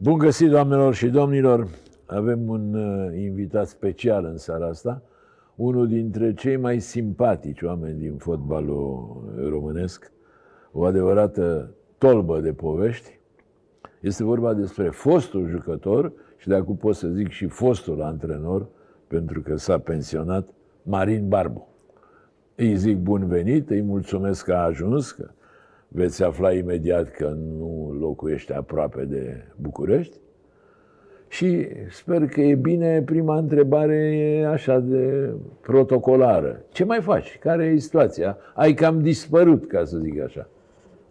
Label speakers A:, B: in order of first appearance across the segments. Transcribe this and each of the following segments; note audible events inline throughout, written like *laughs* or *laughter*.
A: Bun găsit, doamnelor și domnilor! Avem un uh, invitat special în seara asta, unul dintre cei mai simpatici oameni din fotbalul românesc, o adevărată tolbă de povești. Este vorba despre fostul jucător și de acum pot să zic și fostul antrenor, pentru că s-a pensionat, Marin Barbu. Îi zic bun venit, îi mulțumesc că a ajuns, că veți afla imediat că nu locuiește aproape de București. Și sper că e bine, prima întrebare e așa de protocolară. Ce mai faci? Care e situația? Ai cam dispărut, ca să zic așa.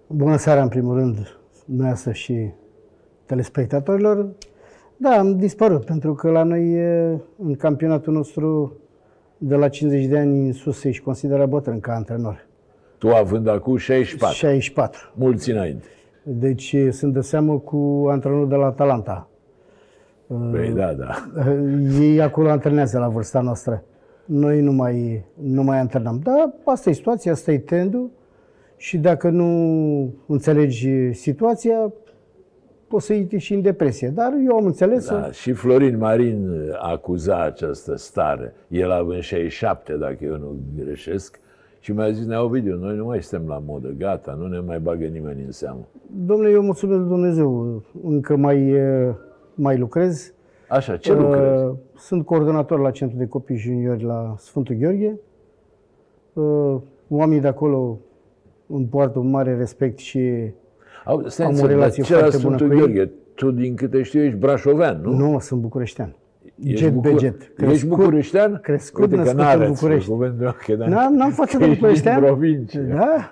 B: Bună seara, în primul rând, dumneavoastră și telespectatorilor. Da, am dispărut, pentru că la noi, în campionatul nostru, de la 50 de ani în sus, se consideră bătrân ca antrenor.
A: Tu având acum 64.
B: 64.
A: Mulți înainte.
B: Deci sunt de seamă cu antrenorul de la Atalanta.
A: Păi da, da.
B: Ei acolo antrenează la vârsta noastră. Noi nu mai, nu mai antrenăm. Dar asta e situația, asta e trendul. Și dacă nu înțelegi situația, poți să intri și în depresie. Dar eu am înțeles...
A: Da, și Florin Marin acuza această stare. El având 67, dacă eu nu greșesc, și mi-a zis, Nea Ovidiu, noi nu mai suntem la modă, gata, nu ne mai bagă nimeni în seamă.
B: Domnule, eu mulțumesc Dumnezeu, încă mai, mai lucrez.
A: Așa, ce lucrezi?
B: Sunt coordonator la Centrul de Copii Juniori la Sfântul Gheorghe. Oamenii de acolo îmi poartă un mare respect și
A: Au, stai am o relație ce foarte bună cu Gheorghe? ei. Tu, din câte știu, ești brașovean, nu?
B: Nu, sunt bucureștean.
A: Ești jet bucur... jet. Crescut, ești bucureștean?
B: Crescut, Uite născut că în București. N-am, n-am fost de bucureștean. *laughs*
A: Ești provincie.
B: Da.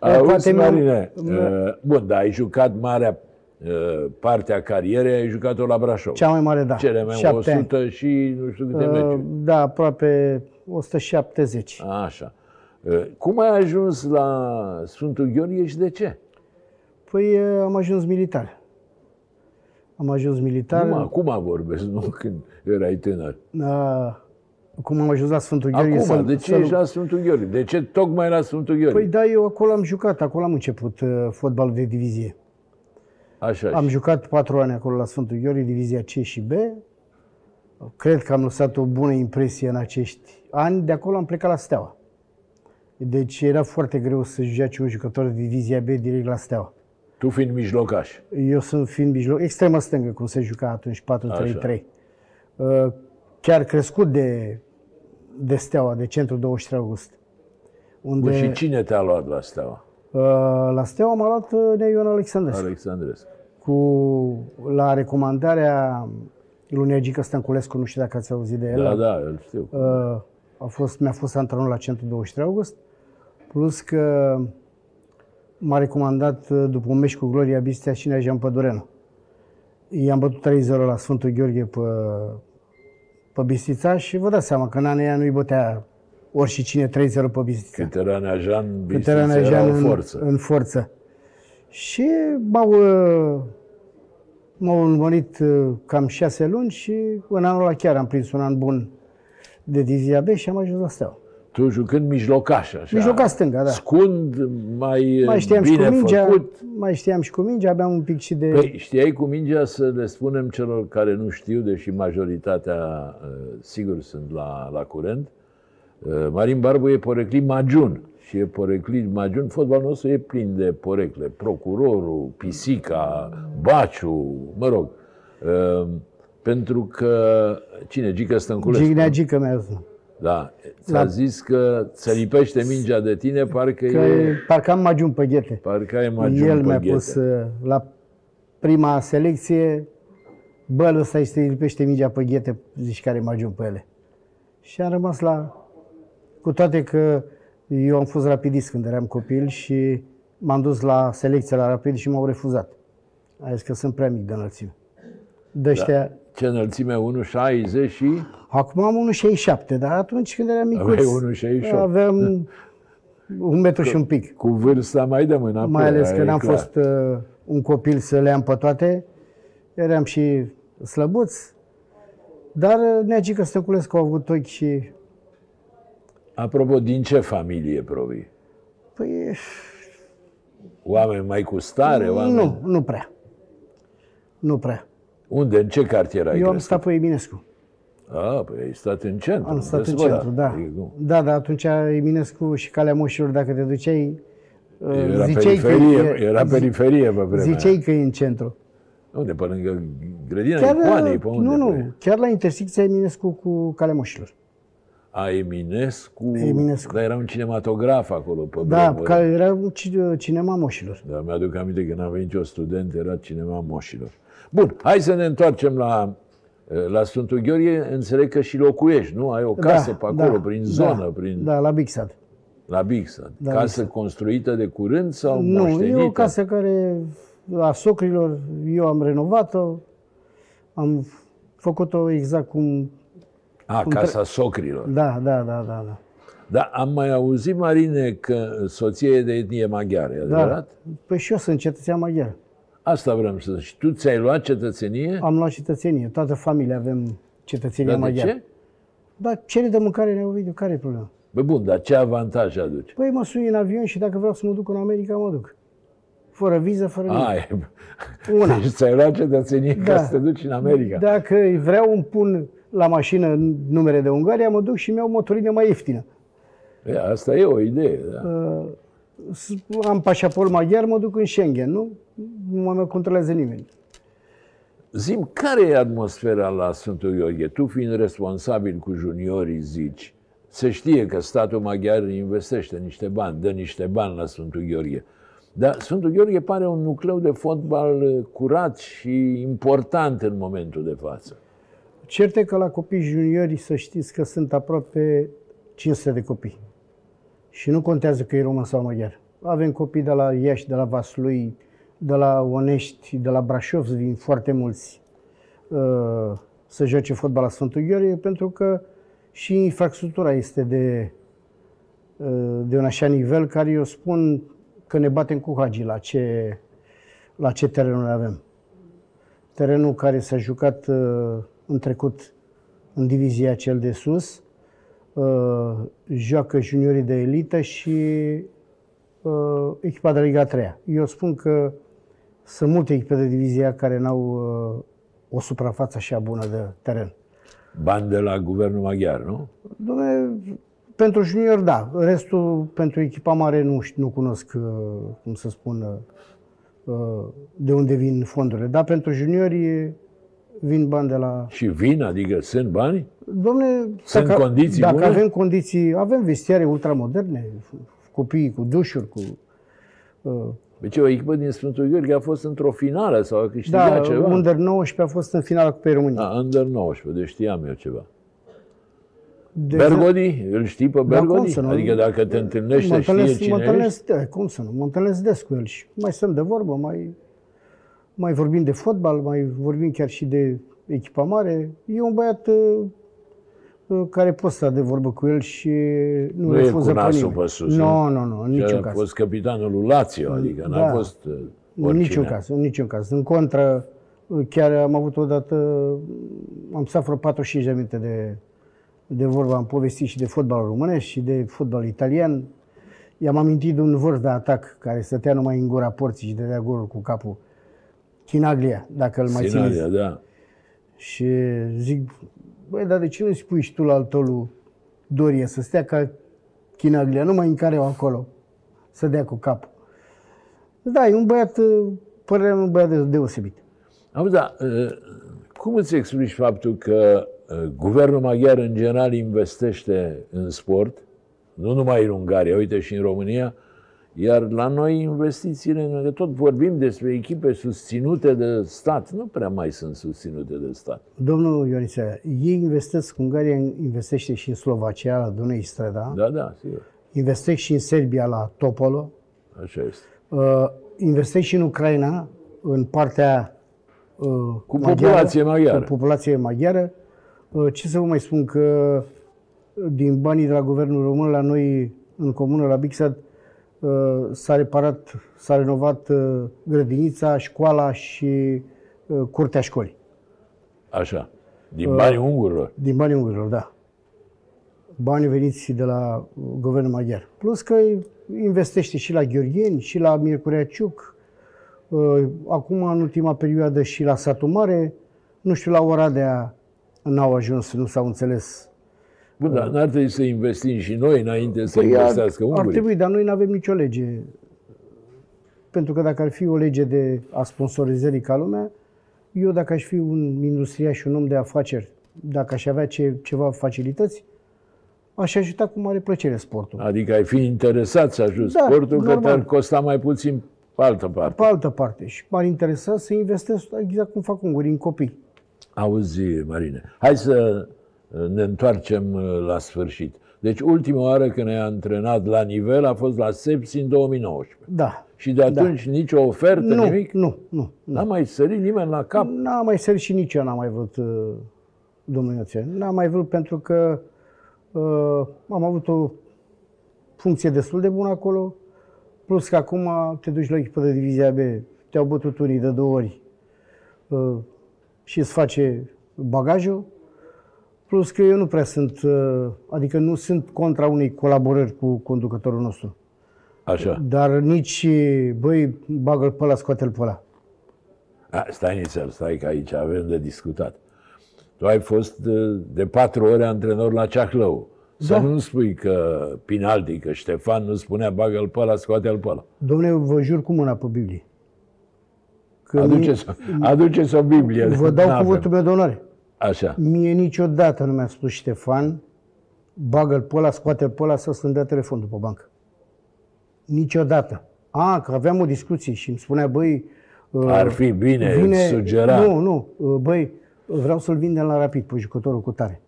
A: Auzi, Marine, uh, bun, dar ai jucat marea uh, parte a carierei, ai jucat-o la Brașov.
B: Cea mai mare, da.
A: Cele mai 100 ani. și nu știu câte uh, meciuri.
B: Da, aproape 170.
A: Așa. Uh, cum ai ajuns la Sfântul Gheorghe și de ce?
B: Păi am ajuns militar. Am ajuns militar.
A: Acum, acum vorbesc, nu când erai tânăr.
B: Uh, cum am ajuns la Sfântul Gheorghe?
A: Acum, să, de ce să... ești la Sfântul Gheorghe? De ce tocmai la Sfântul Gheorghe?
B: Păi da, eu acolo am jucat, acolo am început uh, fotbalul de divizie.
A: Așa
B: Am și... jucat patru ani acolo la Sfântul Gheorghe, divizia C și B. Cred că am lăsat o bună impresie în acești ani. De acolo am plecat la Steaua. Deci era foarte greu să joci un jucător de divizia B direct la Steaua.
A: Tu fiind mijlocaș.
B: Eu sunt fiind mijloc, extremă stângă, cum se juca atunci, 4-3-3. Uh, chiar crescut de, de Steaua, de centru 23 august.
A: Unde, Bun, și cine te-a luat la Steaua?
B: Uh, la Steaua m-a luat uh, Nea Ion Alexandrescu.
A: Alexandrescu.
B: Cu, la recomandarea lui Negică Stănculescu, nu știu dacă ați auzit de el.
A: Da, da, îl știu.
B: A fost, mi-a fost antrenor la centru 23 august. Plus că m-a recomandat uh, după un meci cu Gloria Bistea și Jean Pădureanu. I-am bătut 3-0 la Sfântul Gheorghe pe, pe Bistița și vă dați seama că în anii aia nu-i bătea ori și cine 3-0 pe Bistița.
A: Cătăranea Jean, Bistița era în forță.
B: În, în forță. Și m-au, uh, m-au urmărit uh, cam șase luni și în anul ăla chiar am prins un an bun de divizia B și am ajuns la Steaua
A: tu jucând mijlocaș, așa.
B: Mijlocaș stânga, da.
A: Scund, mai,
B: mai știam
A: bine
B: și cu mingea,
A: făcut.
B: Mai știam și cu mingea, aveam un pic și de...
A: Păi, știai cu mingea să le spunem celor care nu știu, deși majoritatea, uh, sigur, sunt la, la curent. Uh, Marin Barbu e poreclit Majun și e poreclit Majun. Fotbalul nostru e plin de porecle. Procurorul, Pisica, Baciu, mă rog. Uh, pentru că, cine? Gică Stănculescu?
B: Gignea Gică mi-a
A: da, ți-a la... zis că ți lipește mingea de tine, parcă că
B: e... Parcă am magiun pe ghete.
A: Parcă ai magiun
B: El
A: pe
B: mi-a
A: ghete.
B: pus uh, la prima selecție, bă, ăsta îi lipește mingea pe ghete, zici care e magiun pe ele. Și am rămas la... Cu toate că eu am fost rapidist când eram copil și m-am dus la selecție la rapid și m-au refuzat. A zis că sunt prea mic de înălțime. De da.
A: Ce înălțime? 1,60 și...
B: Acum am 1,67, dar atunci când eram micuț...
A: Aveai 1,68.
B: Aveam un metru și un pic.
A: Cu vârsta mai dăm înapoi.
B: Mai ales că n-am clar. fost uh, un copil să le am pe toate. Eram și slăbuț. Dar uh, Neagică Stăculescu a avut ochi și...
A: Apropo, din ce familie provii?
B: Păi...
A: Oameni mai cu stare? Oameni...
B: Nu, nu prea. Nu prea.
A: Unde? În ce cartier ai
B: Eu am
A: crescut?
B: stat pe Eminescu.
A: A, păi ai stat în centru.
B: Am stat în
A: Dezbărat.
B: centru, da.
A: Adică cum?
B: Da, dar atunci Eminescu și Calea Moșilor, dacă te duceai, uh,
A: Era
B: ziceai că,
A: periferie,
B: e-
A: era
B: zi-
A: periferie pe vremea
B: ziceai
A: aia.
B: că e în centru.
A: Unde? Pe lângă grădina
B: Chiar,
A: Icoanei? Pe unde?
B: nu,
A: Pe-
B: nu, chiar la intersecția Eminescu cu Calea Moșilor.
A: A Eminescu,
B: Eminescu.
A: dar era un cinematograf acolo pe
B: Da,
A: vremuri.
B: care era un ci- cinema Moșilor.
A: Da, mi-aduc aminte că când am venit eu student, era cinema moșilor. Bun, hai să ne întoarcem la, la Sfântul Gheorghe. Înțeleg că și locuiești, nu? Ai o casă pe acolo, prin zonă,
B: da,
A: prin,
B: Da, la Bixad.
A: la Bixad.
B: Da,
A: casă
B: Bixad.
A: construită de curând sau
B: Nu,
A: moștenită?
B: e o casă care, a socrilor, eu am renovat-o, am făcut-o exact cum...
A: A, casa socrilor.
B: Da, da, da, da. da.
A: Dar am mai auzit, Marine, că soția e de etnie maghiară, e
B: da.
A: adevărat?
B: Păi și eu sunt cetățean maghiar.
A: Asta vreau să zic. Și tu ți-ai luat cetățenie?
B: Am luat cetățenie. Toată familia avem cetățenia
A: Dar de
B: maghiară.
A: ce?
B: Dar cere de mâncare ne video, care e problema?
A: Bă, bun, dar ce avantaj aduce?
B: Păi mă suni în avion și dacă vreau să mă duc în America, mă duc. Fără viză, fără nimic.
A: A, e...
B: Una.
A: Deci ți-ai luat cetățenie ca
B: Da.
A: să te duci în America.
B: Dacă vreau îmi pun la mașină numere de Ungaria, mă duc și mi iau motorină mai ieftină.
A: E, asta e o idee, da.
B: Uh, s- am pașaport maghiar, mă duc în Schengen, nu? Nu mă mai controlează nimeni.
A: Zim, care e atmosfera la Sfântul Gheorghe? Tu fiind responsabil cu juniorii, zici, se știe că statul maghiar investește niște bani, dă niște bani la Sfântul Gheorghe. Dar Sfântul Gheorghe pare un nucleu de fotbal uh, curat și important în momentul de față.
B: Cert e că la copii juniori să știți că sunt aproape 500 de copii. Și nu contează că e român sau maghiar. Avem copii de la Iași, de la Vaslui, de la Onești, de la Brașov, vin foarte mulți uh, să joace fotbal la Sfântul Gheorghe, pentru că și infrastructura este de, uh, de un așa nivel care eu spun că ne batem cu Hagi la ce, la ce terenuri avem. Terenul care s-a jucat uh, în trecut în divizia cel de sus, uh, joacă juniorii de elită și uh, echipa de Liga 3. Eu spun că sunt multe echipe de divizia care n-au uh, o suprafață așa bună de teren.
A: Bani de la guvernul maghiar, nu?
B: Dom'le, pentru junior, da. Restul, pentru echipa mare, nu, știu, nu cunosc, uh, cum să spun, uh, de unde vin fondurile. Dar pentru juniori vin bani de la...
A: Și vin, adică sunt bani?
B: Domne,
A: Sunt
B: dacă,
A: condiții
B: dacă
A: bune?
B: avem condiții, avem vestiare ultramoderne, copiii cu dușuri, cu... Uh,
A: Deci o echipă din Sfântul Gheorghe a fost într-o finală sau a câștigat
B: da,
A: ceva.
B: Under 19 a fost în finala Cupei României.
A: A, under 19, deci știam eu ceva.
B: De
A: Bergodi? Îl știi pe
B: Da,
A: Bergodi?
B: cum să nu?
A: Adică dacă te întâlnește,
B: mă
A: știe
B: întâlnesc,
A: cine
B: mă
A: ești?
B: întâlnesc, da, cum să nu, mă întâlnesc des cu el și mai stăm de vorbă, mai, mai vorbim de fotbal, mai vorbim chiar și de echipa mare. E un băiat uh, uh, care poți sta de vorbă cu el și nu,
A: Nu e
B: refuză
A: cu
B: pe
A: nasul
B: nimeni.
A: pe sus,
B: Nu, nu, nu, în
A: Și
B: niciun
A: a
B: caz.
A: fost capitanul lui Lazio, adică n-a
B: Da.
A: fost uh,
B: În
A: oricine.
B: niciun caz, în niciun caz. În contră, chiar am avut odată, am stat vreo 45 de minute de, de vorba, am povestit și de fotbal românesc și de fotbal italian. I-am amintit de un vârf de atac care stătea numai în gura porții și dădea golul cu capul. Chinaglia, dacă îl mai țineți.
A: Sinalia, da.
B: Și zic, băi, dar de ce nu spui și tu la al tău lui Doria să stea ca Chinaglia, numai în care o acolo, să dea cu capul. Da, e un băiat, părerea mea, un băiat deosebit.
A: Auzi, da, uh, cum îți explici faptul că uh, guvernul maghiar în general investește în sport, nu numai în Ungaria, uite și în România, iar la noi investițiile, noi tot vorbim despre echipe susținute de stat, nu prea mai sunt susținute de stat.
B: Domnul Ionisea, ei investesc, Ungaria investește și în Slovacia, la Dunăi Strada,
A: Da, da, sigur,
B: investesc și în Serbia, la Topolo,
A: așa este.
B: uh, investesc și în Ucraina, în partea uh,
A: Cu populație maghiară.
B: Cu populație maghiară. Uh, ce să vă mai spun că din banii de la guvernul român la noi în comună, la Bixad, uh, s-a reparat, s-a renovat uh, grădinița, școala și uh, curtea școlii.
A: Așa, din banii ungurilor.
B: Din banii ungurilor, da. Banii veniți de la uh, guvernul maghiar. Plus că investește și la Gheorgheni, și la Miercurea Ciuc, Uh, Acum, în ultima perioadă, și la satul mare, nu știu, la Oradea n-au ajuns, nu s-au înțeles.
A: Bun, dar n-ar trebui să investim și noi înainte să
B: Păi
A: investească
B: ar, ar
A: ungurii.
B: trebui, dar noi nu avem nicio lege. Pentru că dacă ar fi o lege de a sponsorizării ca lumea, eu dacă aș fi un industrial și un om de afaceri, dacă aș avea ce, ceva facilități, aș ajuta cu mare plăcere sportul.
A: Adică ai fi interesat să ajuți
B: Da,
A: sportul, că
B: normal.
A: te-ar costa mai puțin pe altă parte.
B: Pe altă parte, și m-ar interesa să investesc exact cum fac ungurii în copii.
A: Auzi, Marine, hai să uh, ne întoarcem uh, la sfârșit. Deci ultima oară când ai antrenat la nivel a fost la Sepsi în 2019.
B: Da.
A: Și de atunci nicio ofertă,
B: Nu,
A: nimic?
B: nu, nu.
A: N-a mai sărit nimeni la cap?
B: N-a mai sărit și nici eu n-am mai vrut, uh, domnul Ioțel. N-am mai vrut pentru că uh, am avut o funcție destul de bună acolo, plus că acum te duci la echipă de divizia B, te-au bătut unii de două ori uh, și îți face bagajul, plus că eu nu prea sunt, uh, adică nu sunt contra unei colaborări cu conducătorul nostru.
A: Așa.
B: Dar nici, băi, bagă-l pe ăla, scoate-l pe ăla.
A: A, stai nițel, stai că aici avem de discutat. Tu ai fost uh, de patru ore antrenor la Ceahlău. Să
B: Da.
A: nu spui că Pinaldi, că Ștefan nu spunea bagă-l pe ăla, scoate-l pe ăla.
B: Domnule, vă jur cu mâna pe Biblie. Că
A: Aduceți, aduceți o Biblie.
B: mie, vă dau
A: N-avem.
B: cuvântul meu de onoare.
A: Așa.
B: Mie niciodată nu mi-a spus Ștefan, bagă-l pe ăla, scoate-l pe ăla să să-mi dea telefon după bancă. Niciodată. A, că aveam o discuție și îmi spunea, băi... uh,
A: Ar fi bine, îți sugera.
B: Nu, nu, uh, băi, vreau să-l vindem la rapid pe jucătorul cu tare.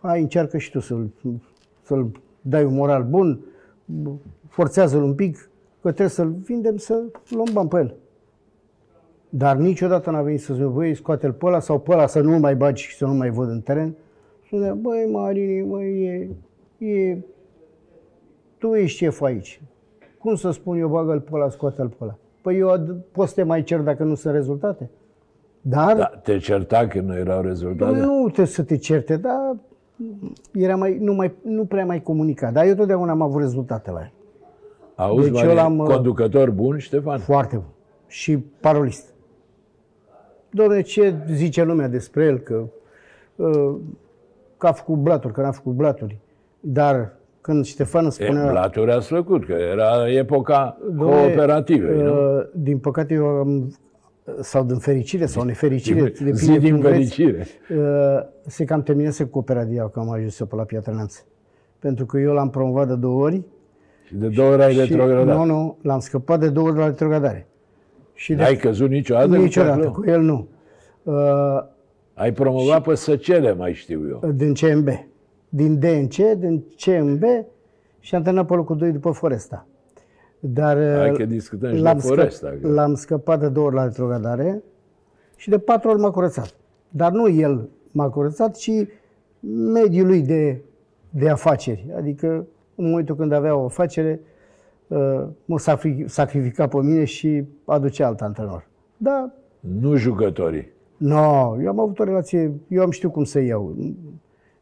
B: Hai, încearcă și tu să-l, să-l dai un moral bun, forțează-l un pic, că trebuie să-l vindem, să luăm bani pe el. Dar niciodată n-a venit să zic, băi, scoate-l pe ăla sau pe ăla să nu-l mai bagi și să nu mai văd în teren. Și spunea, băi, Marini, băi, e, e, tu ești șeful aici. Cum să spun eu, bagă-l pe ăla, scoate-l pe ăla? Păi eu ad- pot să te mai cer dacă nu sunt rezultate. Dar,
A: Da, te certa că nu erau rezultate?
B: nu trebuie să te certe, dar era mai, nu, mai, nu prea mai comunicat. Dar eu totdeauna am avut rezultate la el.
A: Auzi,
B: Deci
A: Marie,
B: eu l-am, uh,
A: conducător bun, Ștefan?
B: Foarte bun. Și parolist. Doamne, ce zice lumea despre el? Că, uh, că a făcut blaturi, că n-a făcut blaturi. Dar când Ștefan îmi
A: E,
B: spunea...
A: Blaturi ați făcut, că era epoca
B: Dom'le,
A: cooperativei, nu?
B: uh, Din păcate eu am, sau din fericire sau nefericire,
A: Zi
B: depinde
A: din
B: cum vreți,
A: fericire.
B: uh, se cam terminase cu cooperativa că am ajuns eu pe la Piatra Neamț. Pentru că eu l-am promovat de două ori.
A: Și de două ori ai
B: și,
A: retrogradat.
B: Nu, nu, l-am scăpat de două ori la retrogradare. Și de
A: N-ai căzut niciodată? cu
B: niciodată,
A: Ceahlău?
B: cu el nu. Uh,
A: Ai promovat pe Săcele, mai știu eu.
B: din CMB. Din DNC, din CMB și am terminat pe locul 2 după Foresta. Dar
A: Hai
B: uh,
A: că discutăm și de
B: l-am,
A: Foresta. că-
B: l-am scăpat de două ori la retrogradare și de patru ori m-a curățat. Dar nu el m-a curățat, ci mediul lui de, de afaceri. Adică în momentul când avea o afacere, uh, mă sacri- sacrifica pe mine și aducea alt antrenor. Da,
A: Nu jucătorii.
B: nu, no, eu am avut o relație, eu am știut cum să iau.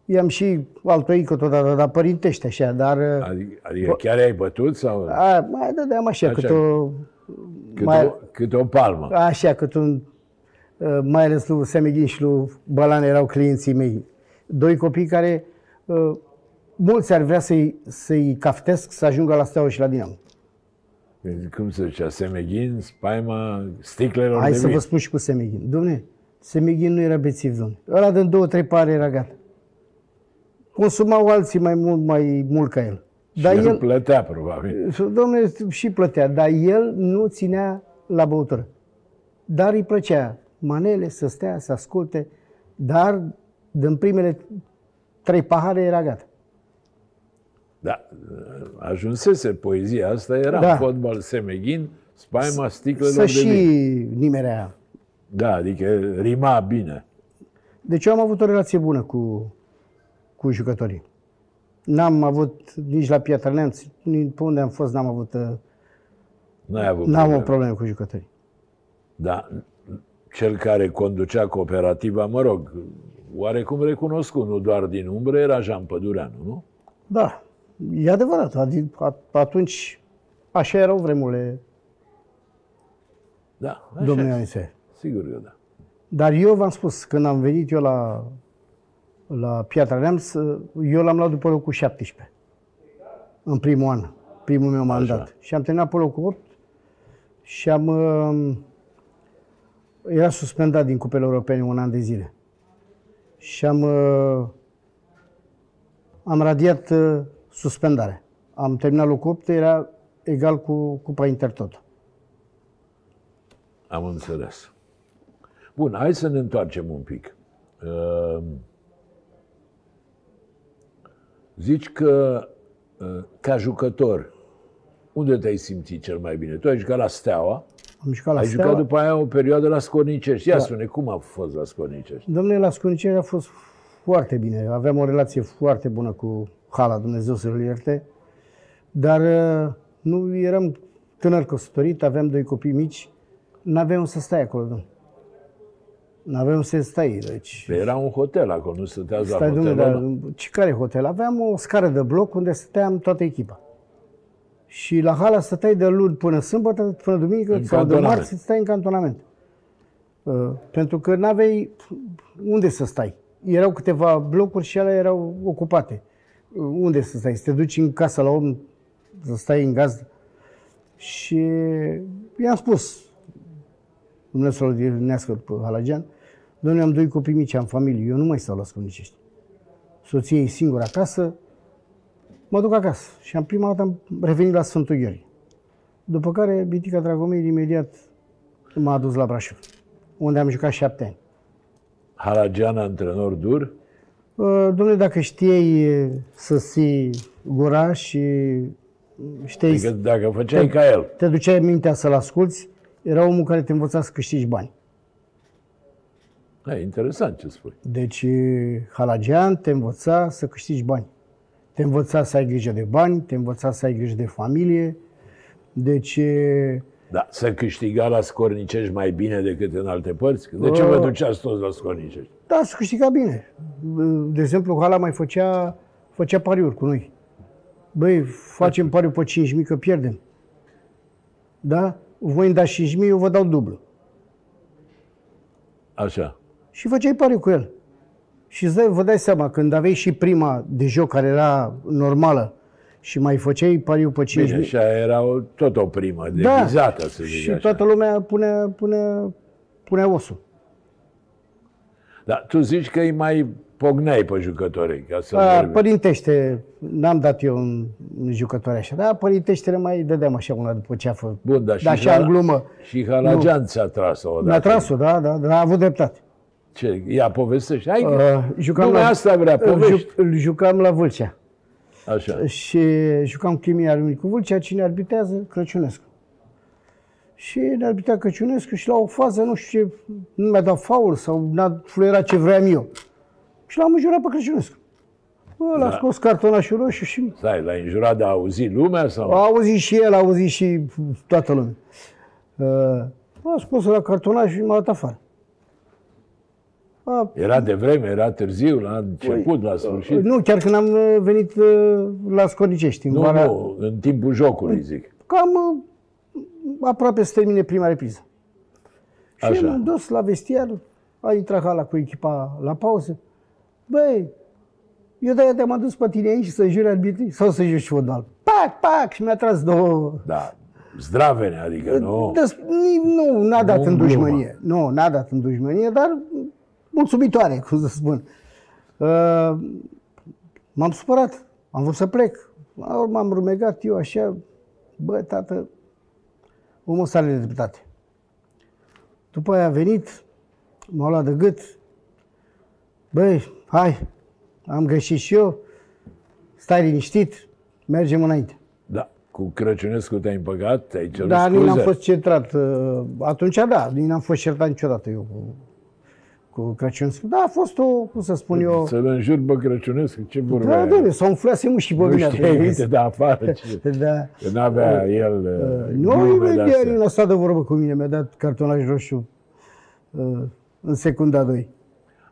B: I-am și altoică totodată, dar părintește așa, dar uh,
A: Adică, adică chiar ai bătut sau
B: a, mai dădeam așa,
A: Așa.
B: cât o...
A: cât,
B: mai-
A: o, cât o palmă?
B: Așa, cât un... uh, Mai ales lui Semeghin și lui Balan erau clienții mei. Doi copii care uh, mulți ar vrea să-i, să-i caftesc să ajungă la Steaua și la Dinamo.
A: Cum se zicea? Semeghin, spaima sticlelor
B: Hai
A: de
B: să
A: vin.
B: vă spun și cu Semeghin. Dom'le, Semeghin nu era bețiv, dom'le. Ăla din două, trei pare era gata. Consumau alții mai mult, mai mult ca el. Dar
A: și el
B: el,
A: plătea, probabil.
B: domnule, și plătea, dar el nu ținea la băutură. Dar îi plăcea manele, să stea, să asculte, dar din primele trei pahare era gata.
A: Da, ajunsese poezia asta, era
B: Da.
A: în fotbal Semeghin, spaima sticlelor
B: Să
A: de
B: și
A: vin.
B: nimerea.
A: Da, adică rima bine.
B: Deci eu am avut o relație bună cu, cu jucătorii. N-am avut nici la Piatra Neamț, nici pe unde am fost, n-am avut, uh,
A: N-ai avut
B: n-am o
A: probleme.
B: problemă cu jucătorii.
A: Da, cel care conducea cooperativa, mă rog, oarecum recunoscut, nu doar din umbră, era Jean Pădureanu, nu?
B: Da, e adevărat. Adi- a- Atunci, așa erau vremurile.
A: Da, așa
B: domnule
A: este.
B: Anisefer.
A: Sigur că da.
B: Dar eu v-am spus, când am venit eu la, la Piatra Neamț, eu l-am luat după locul 17. În primul an, primul meu mandat.
A: Așa.
B: Și am terminat pe locul 8 și am... uh, Era suspendat din cupele europene un an de zile. Și am... uh, Am radiat uh, suspendarea. Am terminat locul 8, era egal cu Cupa Intertoto.
A: Am înțeles. Bun, hai să ne întoarcem un pic. Uh, Zici că, uh, ca jucător, unde te-ai simțit cel mai bine? Tu ai jucat la Steaua,
B: Am jucat la
A: ai
B: Steaua.
A: jucat după aia o perioadă la Scornicești. Ia
B: Da.
A: spune, cum a fost la Scornicești?
B: Domnule, la Scuniceri a fost foarte bine. Aveam o relație foarte bună cu Hala, Dumnezeu să-l ierte. Dar uh, nu eram tânăr căsătorit, aveam doi copii mici. N-aveam să stai acolo, domnule. N-aveam să stai, deci...
A: Era un hotel acolo, nu stăteați la
B: Stai,
A: hotel.
B: domnule, dar
A: ăla?
B: ce care hotel? Aveam o scară de bloc unde stăteam toată echipa. Și la Hala stăteai de luni până sâmbătă, până duminică,
A: În
B: sau de
A: cantonament.
B: marți stai în cantonament. Uh, pentru că n-aveai unde să stai. Erau câteva blocuri și ele erau ocupate. Uh, unde să stai? Să te duci în casă la om, să stai în gazdă. Și i-am spus, Dumnezeu să-l odinească pe Halagian, Domnule, am doi copii mici, am familie, eu nu mai stau la Scunicești. Soția e singură acasă, mă duc acasă. Și am prima dată am revenit la Sfântul Gheorghe. După care, Bitica Dragomir imediat m-a adus la Brașov, unde am jucat șapte ani.
A: Haragian, antrenor dur.
B: Uh, Domnule, dacă știai e, să ții gura și știai,
A: Adică dacă făceai ca el.
B: te duceai mintea să-l asculți, era omul care te învăța să câștigi bani.
A: E interesant ce spui.
B: Deci, e, Halagian te învăța să câștigi bani. Te învăța să ai grijă de bani, te învăța să ai grijă de familie. Deci, e,
A: Da, să câștiga la Scornicești mai bine decât în alte părți? De ce
B: Uh.
A: vă duceați toți la Scornicești?
B: Da, să câștiga bine. De exemplu, Hala mai făcea, făcea pariuri cu noi. Băi, facem pariu pe 5.000 că pierdem. Da? Voi îmi dați 5.000, eu vă dau dublu.
A: Așa.
B: Și făceai pariu cu el. Și îți dai, vă dai seama, când aveai și prima de joc care era normală și mai făceai pariu pe 5.000,
A: Bine, și aia era o, tot o primă, de
B: Da.
A: vizată, să zic
B: și
A: așa.
B: toată lumea punea, punea, punea osul.
A: Dar tu zici că îi mai pogneai pe jucătorii, ca să
B: A, părintește, n-am dat eu un, un jucător așa, dar părintește le mai dădeam așa una după ce a făcut.
A: Bun, dar și,
B: Da, așa în
A: Hala-
B: glumă.
A: și Halagian ți-a tras-o odată.
B: Mi-a tras-o, da, da, dar a avut dreptate.
A: Ce? Ia, povestește. Hai, că
B: Uh, jucam
A: lumea
B: la,
A: asta vrea,
B: îl,
A: povești.
B: juc, îl jucam la Vâlcea.
A: Așa.
B: Și jucam chimia lui cu Vâlcea, cine arbitrează? Crăciunescu. Și ne arbitrea Crăciunescu și la o fază, nu știu ce, nu mi-a dat faul sau n-a fluierat ce vreau eu. Și l-am înjurat pe Crăciunescu. Bă, l-a
A: Da.
B: scos cartonașul roșu și
A: Stai, l-ai înjurat de a auzi lumea sau?
B: a auzit și el, a auzit și toată lumea. Uh, a scos la cartonaj și m-a dat afară. A,
A: Era de vreme, era târziu, la început, la sfârșit.
B: nu, chiar când am uh, venit uh, la Scornicești, în
A: Nu,
B: vara,
A: nu, în timpul jocului, zic.
B: cam uh, aproape să termine prima repriză. Și
A: Așa.
B: m-am dus la vestiar, a intrat Hala cu echipa la pauză. Băi, eu de-aia te-am adus pe tine aici să juri arbitrii sau să joci fotbal. Pac, pac, și mi-a tras două...
A: Da, zdravene, adică nu.
B: Des, ni- nu, n-a dat
A: Nu
B: în
A: în glumă.
B: dușmănie. Nu, n-a dat în dușmănie, dar mulțumitoare, cum să spun. Uh, m-am supărat, am vrut să plec. La urmă am rumegat eu așa, bă, tată, omul ăsta are dreptate. După aia a venit, m-a luat de gât, băi, hai, am greșit și eu, stai liniștit, mergem înainte.
A: Da, cu Crăciunescu te-ai împăcat, te-ai cerut
B: Dar nici
A: scuze.
B: n-am fost centrat. uh, Atunci, da, nici n-am fost certat niciodată eu cu, cu Crăciun. Da, a fost o, cum să spun eu...
A: Să-l înjur pe Crăciunescu, ce vorbe
B: Da,
A: aia?
B: da, s-au umflase mușii pe
A: Nu
B: mine.
A: știai că te da afară, ce... *laughs*
B: Da.
A: Că n-avea el uh,
B: Nu,
A: glume
B: imediat
A: de-astea.
B: nu a stat de vorbă cu mine, mi-a dat cartonaj roșu uh, în secunda 2.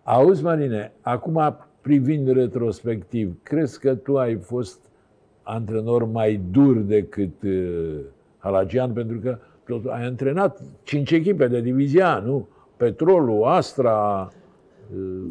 A: Auzi, Marine, acum privind retrospectiv, crezi că tu ai fost antrenor mai dur decât uh, Halagian? Pentru că tu tot, ai antrenat cinci echipe de divizia, nu? Petrolul, Astra, uh,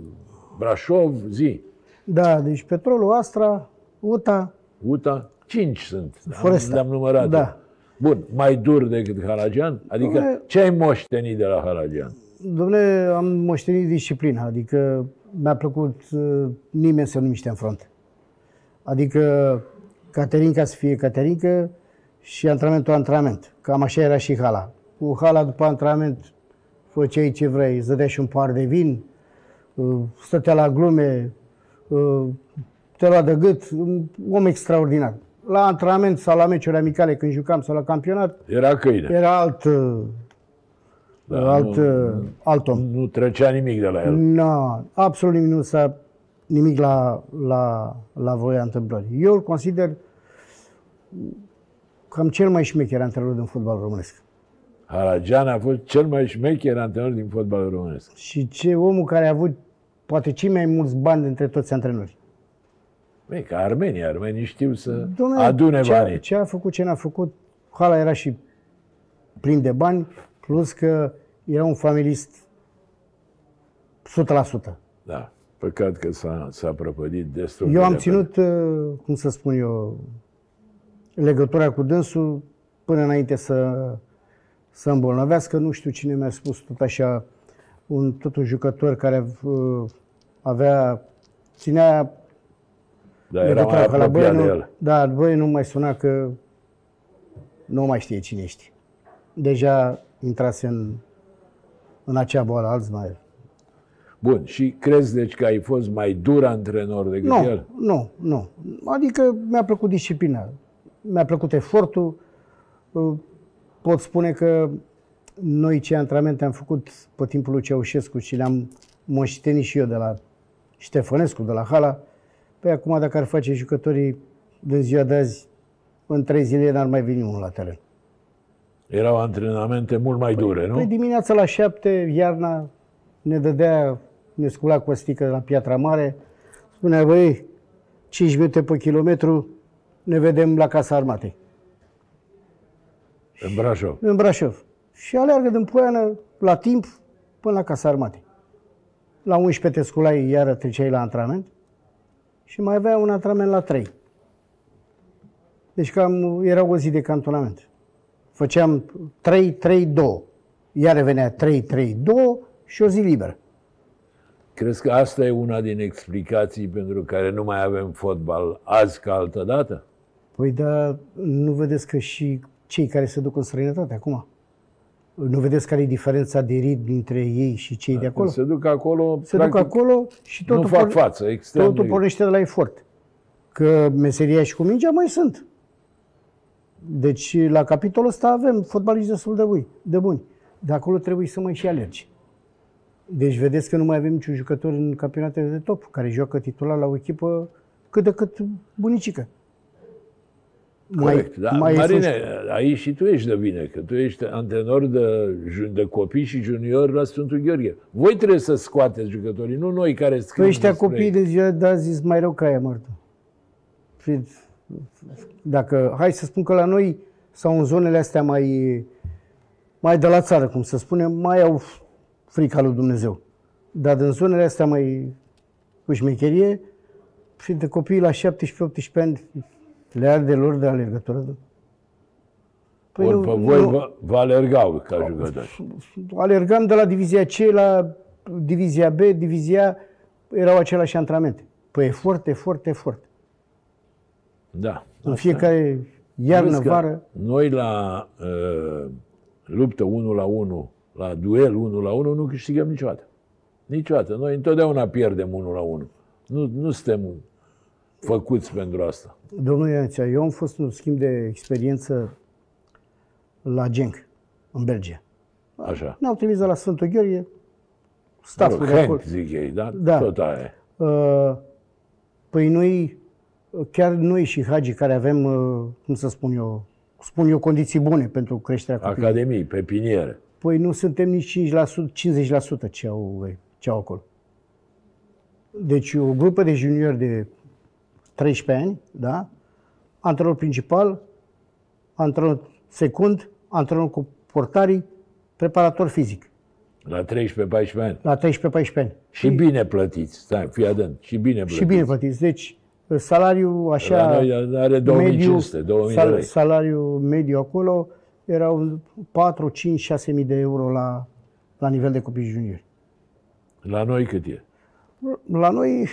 A: Brașov, zi.
B: Da, deci Petrolul, Astra, UTA,
A: UTA, cinci sunt.
B: Foresta.
A: Le-am numărat.
B: Da.
A: Bun, mai dur decât Haragian? Adică
B: Dom'le-
A: ce ai moștenit de la Haragian?
B: Dom'le, am moștenit disciplina, adică mi-a plăcut uh, nimeni să nu miște în front. Adică Caterinca să fie Caterinca și antrenamentul antrenament. Cam așa era și hala. Cu hala după antrenament făceai ce vrei, îți dădea și un par de vin, uh, stătea la glume, uh, te lua de gât, un om extraordinar. La antrenament sau la meciuri amicale când jucam sau la campionat,
A: Era câine.
B: era alt, uh,
A: Da,
B: alt,
A: nu,
B: uh, alt om.
A: nu trecea nimic de la el.
B: Nu, absolut nimic nu s-a nimic la, la, la voia întâmplării. Eu îl consider cam cel mai șmecher antrenor din fotbal românesc.
A: Haragian a fost cel mai șmecher antrenor din fotbalul românesc.
B: Și ce omul care a avut poate cei mai mulți bani dintre toți antrenorii.
A: Băi, ca Armenia, armenii știu să
B: Dom'le,
A: adune
B: ce,
A: banii.
B: ce a făcut, ce n-a făcut, hala era și plin de bani, plus că era un familist 100%.
A: Da. Păcat că s-a, s-a prăpădit destul de
B: Eu am
A: repede.
B: ținut, uh, cum să spun eu, legătura cu dânsul până înainte să, să îmbolnăvească. Nu știu cine mi-a spus tot așa, un, tot un jucător care uh, avea, ținea
A: Dar era mai
B: legătura cu ăla.
A: apropiat de
B: nu,
A: el.
B: Da, băi, nu mai suna că nu mai știe cine ești. Deja intrase în, în acea boală Alzheimer.
A: Bun, și crezi deci că ai fost mai dur antrenor decât
B: Nu,
A: el?
B: nu, nu. Adică mi-a plăcut disciplina, mi-a plăcut efortul. Uh, Pot spune că noi ce antrenamente am făcut pe timpul lui Ceaușescu și le-am moștenit și eu de la Ștefănescu, de la Hala, pe acum dacă ar face jucătorii din ziua de azi, în trei zile n-ar mai veni unul la teren.
A: Erau antrenamente mult mai dure, nu?
B: Păi dimineața la șapte, iarna, ne dădea, ne scula cu o stică de la Piatra Mare, spunea, băi, 5 minute pe kilometru, ne vedem la Casa Armatei,
A: În Brașov.
B: în Brașov. Și aleargă din Poiană la timp până la Casa Armatei. La 11 te sculai, iară treceai la antrenament și mai avea un antrenament la 3. Deci cam era o zi de cantonament. Făceam 3-3-2. Iar revenea 3-3-2 și o zi liberă.
A: Crezi că asta e una din explicații pentru care nu mai avem fotbal azi ca altă dată?
B: Păi da, nu vedeți că și cei care se duc în străinătate acum? Nu vedeți care e diferența de ritm dintre ei și cei de acolo?
A: Se duc acolo,
B: Se duc acolo și
A: nu
B: totul,
A: fac
B: porne-
A: față, extrem
B: totul
A: de...
B: pornește de la efort. Că meseria și cu mingea mai sunt. Deci la capitolul ăsta avem fotbaliști destul de buni, de buni. De acolo trebuie să mai și alergi. Deci vedeți că nu mai avem niciun jucător în campionatele de top care joacă titular la o echipă cât de cât bunicică.
A: Corect, da.
B: mai
A: Marine, aici și tu ești de bine, că tu ești antrenor de, ju- de copii și juniori la Sfântul Gheorghe. Voi trebuie să scoateți jucătorii, nu noi care
B: Că
A: scriem
B: ăștia
A: despre
B: copiii
A: ei.
B: de ziua de azi sunt mai rău ca aia moartă. Fiți- Dacă, hai să spun că la noi sau în zonele astea mai, mai de la țară, cum să spunem, mai au frica lui Dumnezeu. Dar în zonele astea mai cu șmecherie, și de copii la 17-18 ani le arde lor de alergătură. Păi
A: Ori pe voi vă, vă alergau ca jucători.
B: alergam de la divizia C la divizia B, divizia A, erau aceleași antrenamente. Păi efort, efort, efort.
A: Da.
B: În fiecare iarnă,
A: Vezi că
B: vară.
A: Noi la uh, luptă 1 la 1, la duel 1 la 1, nu câștigăm niciodată. Niciodată. Noi întotdeauna pierdem 1 la 1. Nu, nu suntem făcuți pentru asta.
B: Domnul Ioanția, eu am fost un schimb de experiență la Genk, în Belgia.
A: Așa.
B: Ne-au trimis de la Sfântul Gheorghe,
A: Mă
B: staful
A: rog,
B: de acolo.
A: Hank, zic ei, da?
B: Da.
A: Tot aia e.
B: Uh, Păi noi, chiar noi și Hagi, care avem, uh, cum să spun eu, spun eu, condiții bune pentru creșterea copiilor.
A: Academii, pepiniere.
B: Păi nu suntem nici 5%, 50% ce au, ce au acolo. Deci o grupă de juniori de 13 ani, da? Antrenor principal, antrenor secund, antrenor cu portarii, preparator fizic.
A: La 13-14 ani.
B: La 13-14 ani.
A: Și bine plătiți. Stai, fii atent. Și bine plătiți.
B: Și bine plătiți. Deci, salariul așa...
A: La noi are 2500, 2000 de lei.
B: Salariul mediu acolo erau 4, 5, 6 mii de euro la, la nivel de copii juniori.
A: La noi cât e?
B: La noi,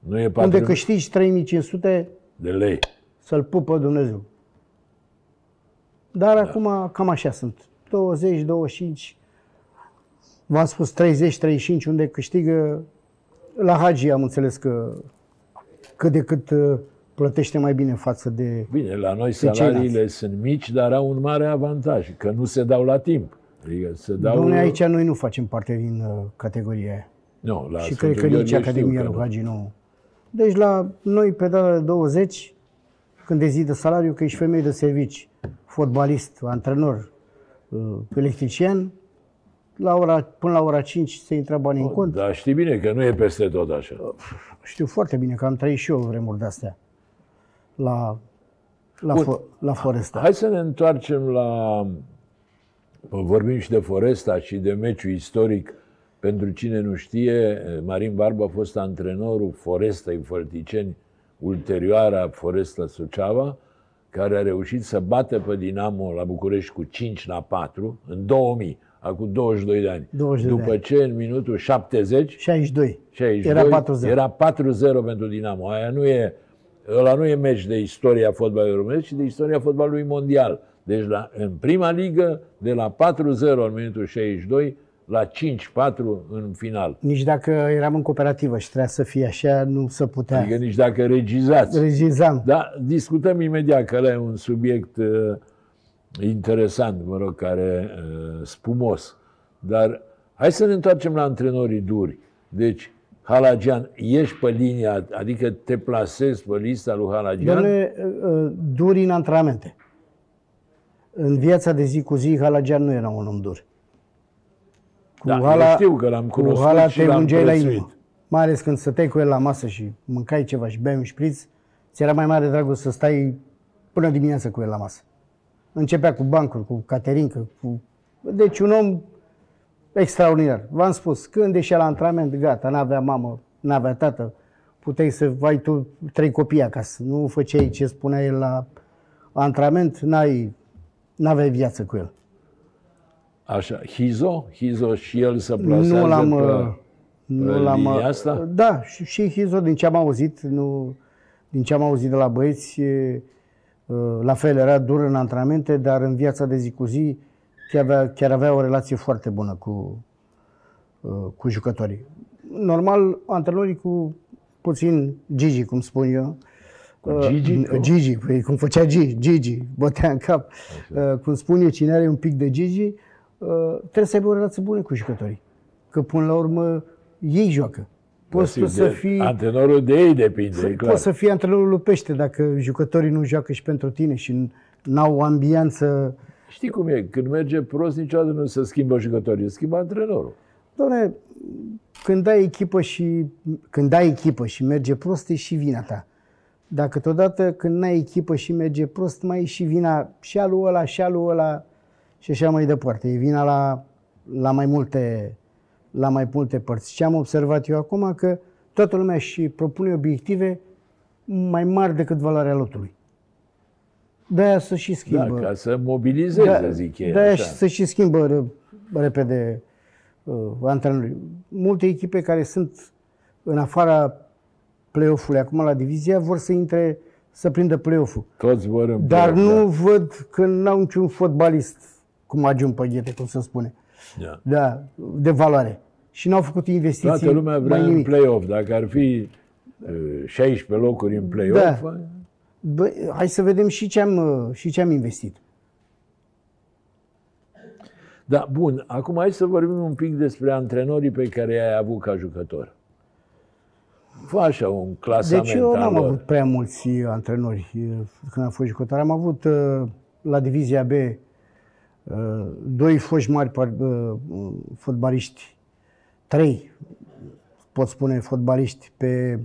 A: Nu e 4
B: unde câștigi 3500,
A: de lei.
B: să-l pupă Dumnezeu. Dar da. acum cam așa sunt. 20, 25, v-am spus 30, 35, unde câștigă la Hagi am înțeles că cât de cât uh, plătește mai bine față de...
A: Bine, la noi
B: ceilalți.
A: salariile sunt mici, dar au un mare avantaj, că nu se dau la timp. Adică se dau...
B: Dom'le, aici noi nu facem parte din uh, categoria aia.
A: Nu, la
B: și
A: Sfântul
B: cred că nici
A: Gheorghe știu
B: Academia
A: că
B: lui
A: nu.
B: Hagi nu. Deci la noi pe data de 20, când dezidă salariul, că ești femeie de servici, fotbalist, antrenor, uh, electrician, la ora, până la ora 5 se intră banii în cont.
A: Dar știi bine că nu e peste tot așa.
B: Știu foarte bine că am trăit și eu vremuri de-astea la, la,
A: Bun.
B: fo- la Foresta.
A: Hai să ne întoarcem la... Vorbim și de Foresta și de meciul istoric. Pentru cine nu știe, Marin Barba a fost antrenorul Forestei Fălticeni, ulterioara Foresta Suceava, care a reușit să bată pe Dinamo la București cu 5 la 4 în 2000, acum 22 de ani.
B: 22 de
A: După
B: ani.
A: ce în minutul 70
B: 62.
A: 62,
B: Era 4-0.
A: Era 4-0 pentru Dinamo. Aia nu e, ăla nu e meci de istoria fotbalului românesc, ci de istoria fotbalului mondial. Deci la, în prima ligă, de la 4-0 în minutul 62 la 5-4 în final.
B: Nici dacă eram în cooperativă și trebuia să fie așa, nu se putea.
A: Adică nici dacă regizați.
B: Regizam.
A: Da, discutăm imediat că ăla e un subiect uh, interesant, mă rog, care uh, spumos. Dar hai să ne întoarcem la antrenorii duri. Deci, Halagian, ești pe linia, adică te plasezi pe lista lui Halagian?
B: Domnule, uh, duri în antrenamente. În viața de zi cu zi, Halagian nu era un om dur. Cu
A: Da, eu știu că l-am
B: cu
A: cunoscut
B: Hala
A: și
B: te
A: l-am
B: ungeai la
A: prețuit.
B: inimă. Mai ales când stăteai cu el la masă și mâncai ceva și beai un șpriț, ți era mai mare dragul să stai până dimineața cu el la masă. Începea cu bancuri, cu caterincă, cu... Deci un om extraordinar. V-am spus, când ieșea la antrenament, gata, n-avea mamă, n-avea tată, puteai să ai tu trei copii acasă. Nu făceai ce spunea el la antrenament, n-ai, n-aveai viață cu el.
A: Așa, Hizo? Hizo și el se plasează
B: Nu l-am...
A: pe...
B: uh, Nu
A: pe
B: l-am
A: linia
B: uh,
A: asta?
B: Da, și, și Hizo, din ce am auzit, nu, din ce am auzit de la băieți, e, uh, la fel era dur în antrenamente, dar în viața de zi cu zi chiar avea, chiar avea o relație foarte bună cu, uh, cu jucătorii. Normal, antrenorii cu puțin Gigi, cum spun eu.
A: Cu Gigi?
B: Uh, Gigi, păi, cum făcea Gigi, Gigi, bătea în cap. Uh, cum spun eu, cine are un pic de Gigi, uh, trebuie să aibă o relație bună cu jucătorii. Că până la urmă ei joacă. Poți tu
A: Sigur,
B: să
A: de-
B: fii...
A: Antrenorul de ei depinde, e clar.
B: Poți să fii antrenorul lui Pește dacă jucătorii nu joacă și pentru tine și n-au o ambianță.
A: Știi cum e? Când merge prost, niciodată nu se schimbă jucătorii, se schimbă antrenorul.
B: Doamne, când ai echipă și când ai echipă și merge prost, e și vina ta. Dacă totodată când n-ai echipă și merge prost, mai e și vina și a lui ăla, și a lui ăla și așa mai departe. E vina la, la mai multe la mai multe părți. Ce am observat eu acum că toată lumea și propune obiective mai mari decât valoarea lotului. De-aia să și
A: Da,
B: schimbă.
A: ca să mobilizeze, zic ei.
B: de-aia
A: așa.
B: și să și schimbă re- repede uh, antrenorii. Multe echipe care sunt în afara play-off-ului, acum la divizia, vor să intre, să prindă play-off-ul.
A: Toți vor în
B: Dar
A: play-off,
B: nu văd că n-au niciun fotbalist, cum ajung pe ghete, cum se spune,
A: Da.
B: da, de valoare. Și n-au făcut investiții
A: Toată lumea vrea
B: mai
A: în
B: nimic.
A: play-off. Dacă ar fi uh, 16 locuri în play-off,
B: Da. Bă, hai să vedem și ce am, uh, și ce am investit.
A: Da, bun. Acum hai să vorbim un pic despre antrenorii pe care i-ai avut ca jucător. Fă așa un clasament
B: Deci eu
A: al
B: n-am
A: lor.
B: avut prea mulți uh, antrenori uh, când am fost jucător. Am avut uh, la divizia B uh, doi foști mari par- uh, fotbaliști, trei, pot spune fotbaliști pe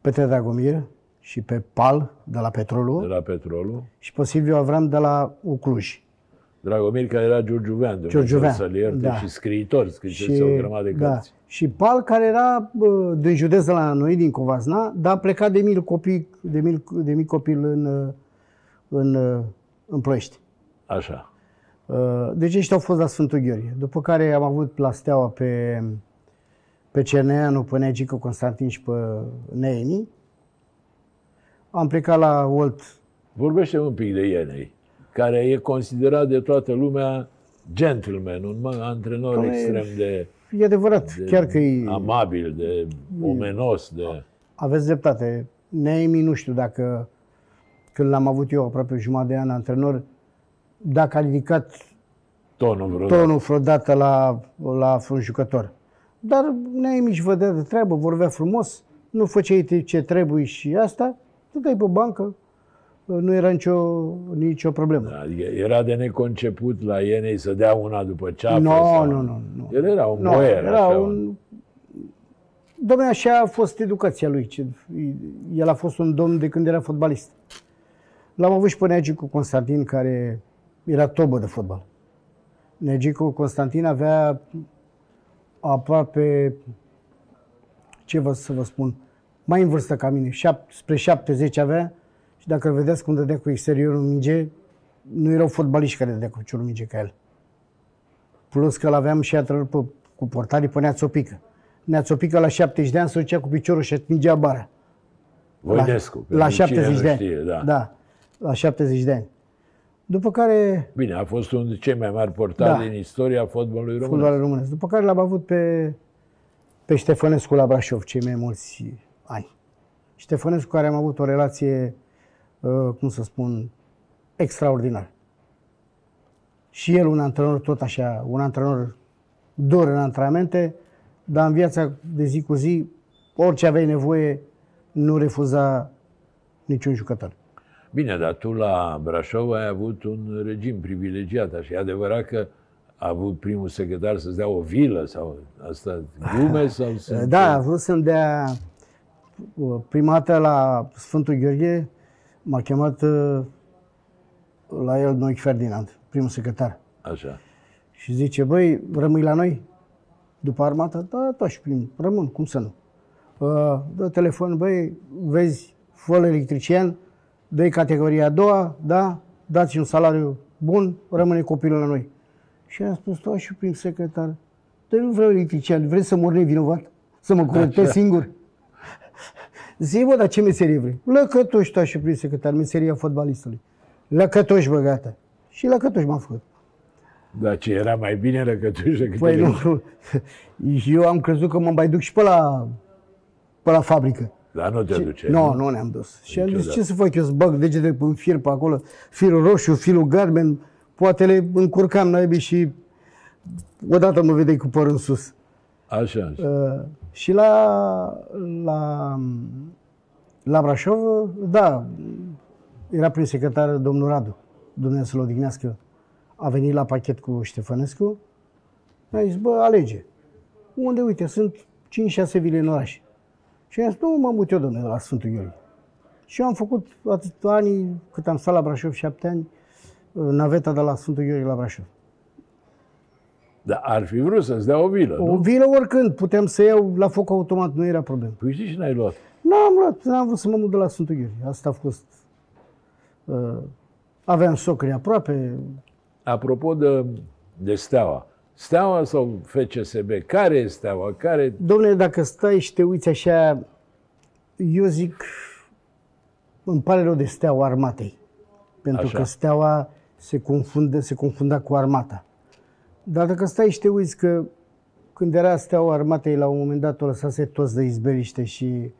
B: Petre Dragomir și pe Pal de la
A: de
B: Petrolul
A: la petrolul.
B: și pe Silviu Avram de la Ucluj.
A: Dragomir, care era giurgiuvean, Dumnezeu
B: Giurgiuvean,
A: să-l ierte,
B: da.
A: și scriitor, scrisese o grămadă de
B: da.
A: cărți.
B: Și Pal, care era bă, din județ de la noi, din Covasna, dar a plecat de mic copii, de mic, de mic copil în, în, în Ploiești.
A: Așa.
B: Uh, Deci ăștia au fost la Sfântul Gheorghe. După care am avut la Steaua pe, pe Cerneanu, pe Negică Constantin și pe Neemi. Am plecat la Olt.
A: Vorbește un pic de Ienei, care e considerat de toată lumea gentleman, un mă- antrenor
B: Doamne,
A: extrem de,
B: E adevărat,
A: de
B: chiar că e,
A: amabil, de omenos, de...
B: aveți dreptate. Neemi, nu știu dacă, când l-am avut eu aproape jumătate de an antrenor, dacă a ridicat
A: tonul vreodată.
B: tonul vreodată la, la un jucător. Dar Neemi își vădea de treabă, vorbea frumos, nu făceai ce trebuie și asta, stăteai pe bancă, nu era nicio, nicio problemă.
A: Adică era de neconceput la Ienei să dea una după ceafă.
B: Nu,
A: sau...
B: nu, nu, nu.
A: El era un
B: Nu,
A: boier,
B: era
A: așa,
B: un... Dom'le, așa a fost educația lui. ce- El a fost un domn de când era fotbalist. L-am avut și pe Neagicu Constantin, care era tobă de fotbal. Neagicu Constantin avea aproape, ce vă să vă spun, mai în vârstă ca mine, șap, spre 70 avea și dacă îl vedeți cum dădea cu exteriorul în minge, nu erau fotbaliști care dădea cu ciorul minge ca el. Plus că l-aveam și antrenor pe, cu portarii pe Neațopică. Neațopică la 70 de ani se ducea cu piciorul și atingea bara.
A: Voinescu.
B: la, la
A: pentru cine
B: 70
A: nu
B: de ani.
A: Știe, da.
B: da, la 70 de ani. După care,
A: Bine, a fost unul dintre cei mai mari portali
B: Da.
A: din istoria fotbalului român.
B: fotbalul românesc. După care l-am avut pe, pe Ștefănescu la Brașov, cei mai mulți ani. Ștefănescu care am avut o relație, uh, cum să spun, extraordinară. Și el un antrenor tot așa, un antrenor dur în antrenamente, dar în viața de zi cu zi, orice aveai nevoie, nu refuza niciun jucător.
A: Bine, dar tu la Brașov ai avut un regim privilegiat. Așa. E adevărat că a avut primul secretar să-ți dea o vilă sau asta glume *laughs* sau sunt...
B: Da, a vrut să-mi dea uh, prima dată la Sfântul Gheorghe, m-a chemat uh, la el Noic Ferdinand, primul secretar.
A: Așa.
B: Și zice, băi, rămâi la noi? După armată? Da, tot și prim, rămân, cum să nu? Uh, dă telefon, băi, vezi, fă electrician, dă categoria a doua, da, dați un salariu bun, rămâne copilul la noi. Și am spus, da, și prim secretar, dar nu vreau electrician, vreți să mor nevinovat? Să mă curățesc singur? *laughs* Zi, bă, dar ce meserie vrei? Lăcătoși, tu și prim secretar, meseria fotbalistului. Lăcătoși, bă, gata. Și lăcătoși m-am făcut.
A: Dar ce era mai bine răcătuși decât
B: Păi
A: ele?
B: nu, *laughs* eu am crezut că mă mai duc și pe la, pe la fabrică.
A: Dar nu te duce.
B: Nu, nu ne-am dus. Și am zis,
A: Niciodată.
B: ce să fac eu, să bag degete în fir pe acolo, firul roșu, firul garben, poate le încurcam naibii și odată mă vedeai cu părul în sus.
A: Așa. așa.
B: Uh, și la, la, la Brașov, da, era prin secretar domnul Radu, Dumnezeu să-l odihnească. A venit la pachet cu Ștefănescu, mi-a zis, bă, alege. Unde, uite, sunt 5-6 vile în oraș. Și i-am zis, nu, mă mut eu, domnule, la Sfântul Gheorghe. Și eu am făcut atât ani, cât am stat la Brașov, șapte ani, naveta de la Sfântul Gheorghe la Brașov.
A: Dar ar fi vrut să-ți dea o vilă,
B: O
A: nu?
B: vilă oricând, puteam să iau la foc automat, nu era problemă.
A: Păi știi și n-ai luat.
B: N-am luat, n-am vrut să mă mut de la Sfântul Gheorghe. Asta a fost... Uh, aveam socri aproape.
A: Apropo de, de Steaua. Steaua sau FCSB? Care e Steaua? Care...
B: Domnule, dacă stai și te uiți așa, eu zic, îmi pare rău de steaua armatei. Pentru
A: Așa.
B: că steaua se, confundă, se confunda cu armata. Dar dacă stai și te uiți că când era steaua armatei, la un moment dat o lăsase toți de izbeliște și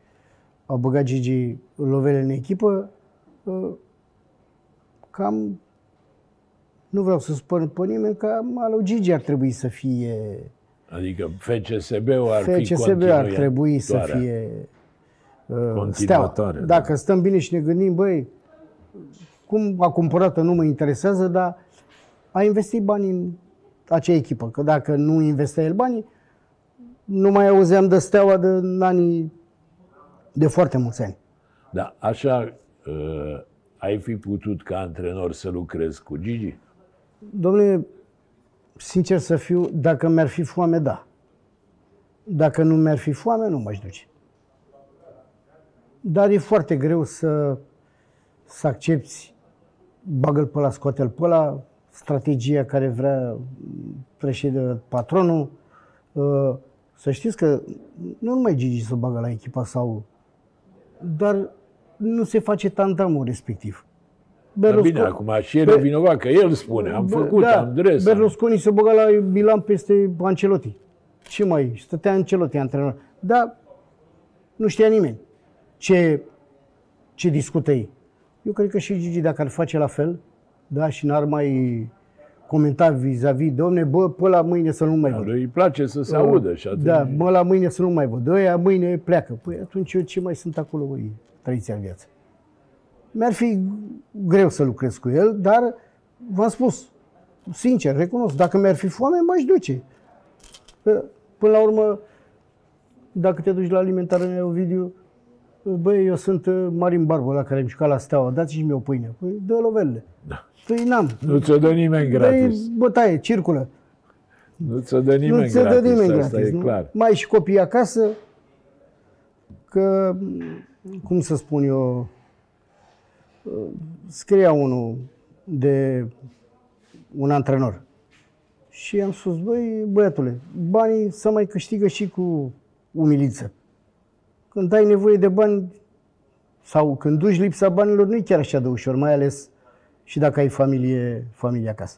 B: au băgat Gigi lovele în echipă, uh, cam, nu vreau să spun pe nimeni, cam al lui Gigi ar trebui să fie
A: Adică FCSB-ul ar fi
B: FCSB ar trebui să
A: continuatoarea.
B: fie uh, steaua.
A: Continuatoare, da.
B: Dacă stăm bine și ne gândim, băi, cum a cumpărat nu mă interesează, dar a investit bani în acea echipă. Că dacă nu investea el banii, nu mai auzeam de steaua de în anii de foarte mulți ani.
A: Da, așa uh, ai fi putut ca antrenor să lucrezi cu Gigi?
B: Domnule, sincer să fiu, dacă mi-ar fi foame, da. Dacă nu mi-ar fi foame, nu m-aș duce. Dar e foarte greu să, să accepti, bagă-l pe ăla, scoate-l pe ăla, strategia care vrea președinte patronul. Uh, să știți că nu numai Gigi să bagă la echipa sau... Dar nu se face tantamul respectiv.
A: Berlusconi, bine, acum și el e vinovat, că el spune, am făcut, da, am dres.
B: Berlusconi se băga la Milan peste Ancelotti. Ce mai? Stătea Ancelotti antrenor. Dar nu știa nimeni ce, ce discută ei. Eu cred că și Gigi, dacă ar face la fel, da, și n-ar mai comenta vis-a-vis, domne, bă, pe la mâine să nu mai văd.
A: Îi place să se audă și atunci...
B: Da, bă, la mâine să nu mai văd. Ăia mâine pleacă. Păi atunci eu ce mai sunt acolo, voi, trăiți în viață. Mi-ar fi greu să lucrez cu el, dar v-am spus, sincer, recunosc, dacă mi-ar fi foame, m-aș duce. Până la urmă, dacă te duci la alimentare în Ovidiu, băi, eu sunt uh, Marin Barbu, la care am jucat la Steaua, dați-și mie o pâine. Păi, dă lovelle. Da. Păi n-am.
A: Nu ți-o dă nimeni gratis.
B: Păi, bătaie, circulă.
A: Nu ți-o dă nimeni nu ți-o gratis, dă nimeni asta gratis, e nu? clar.
B: Mai ai și copii acasă, că, cum să spun eu, scria unul de un antrenor. Și am spus, băi, băiatule, banii să mai câștigă și cu umiliță. Când ai nevoie de bani sau când duci lipsa banilor, nu e chiar așa de ușor, mai ales și dacă ai familie, familie acasă.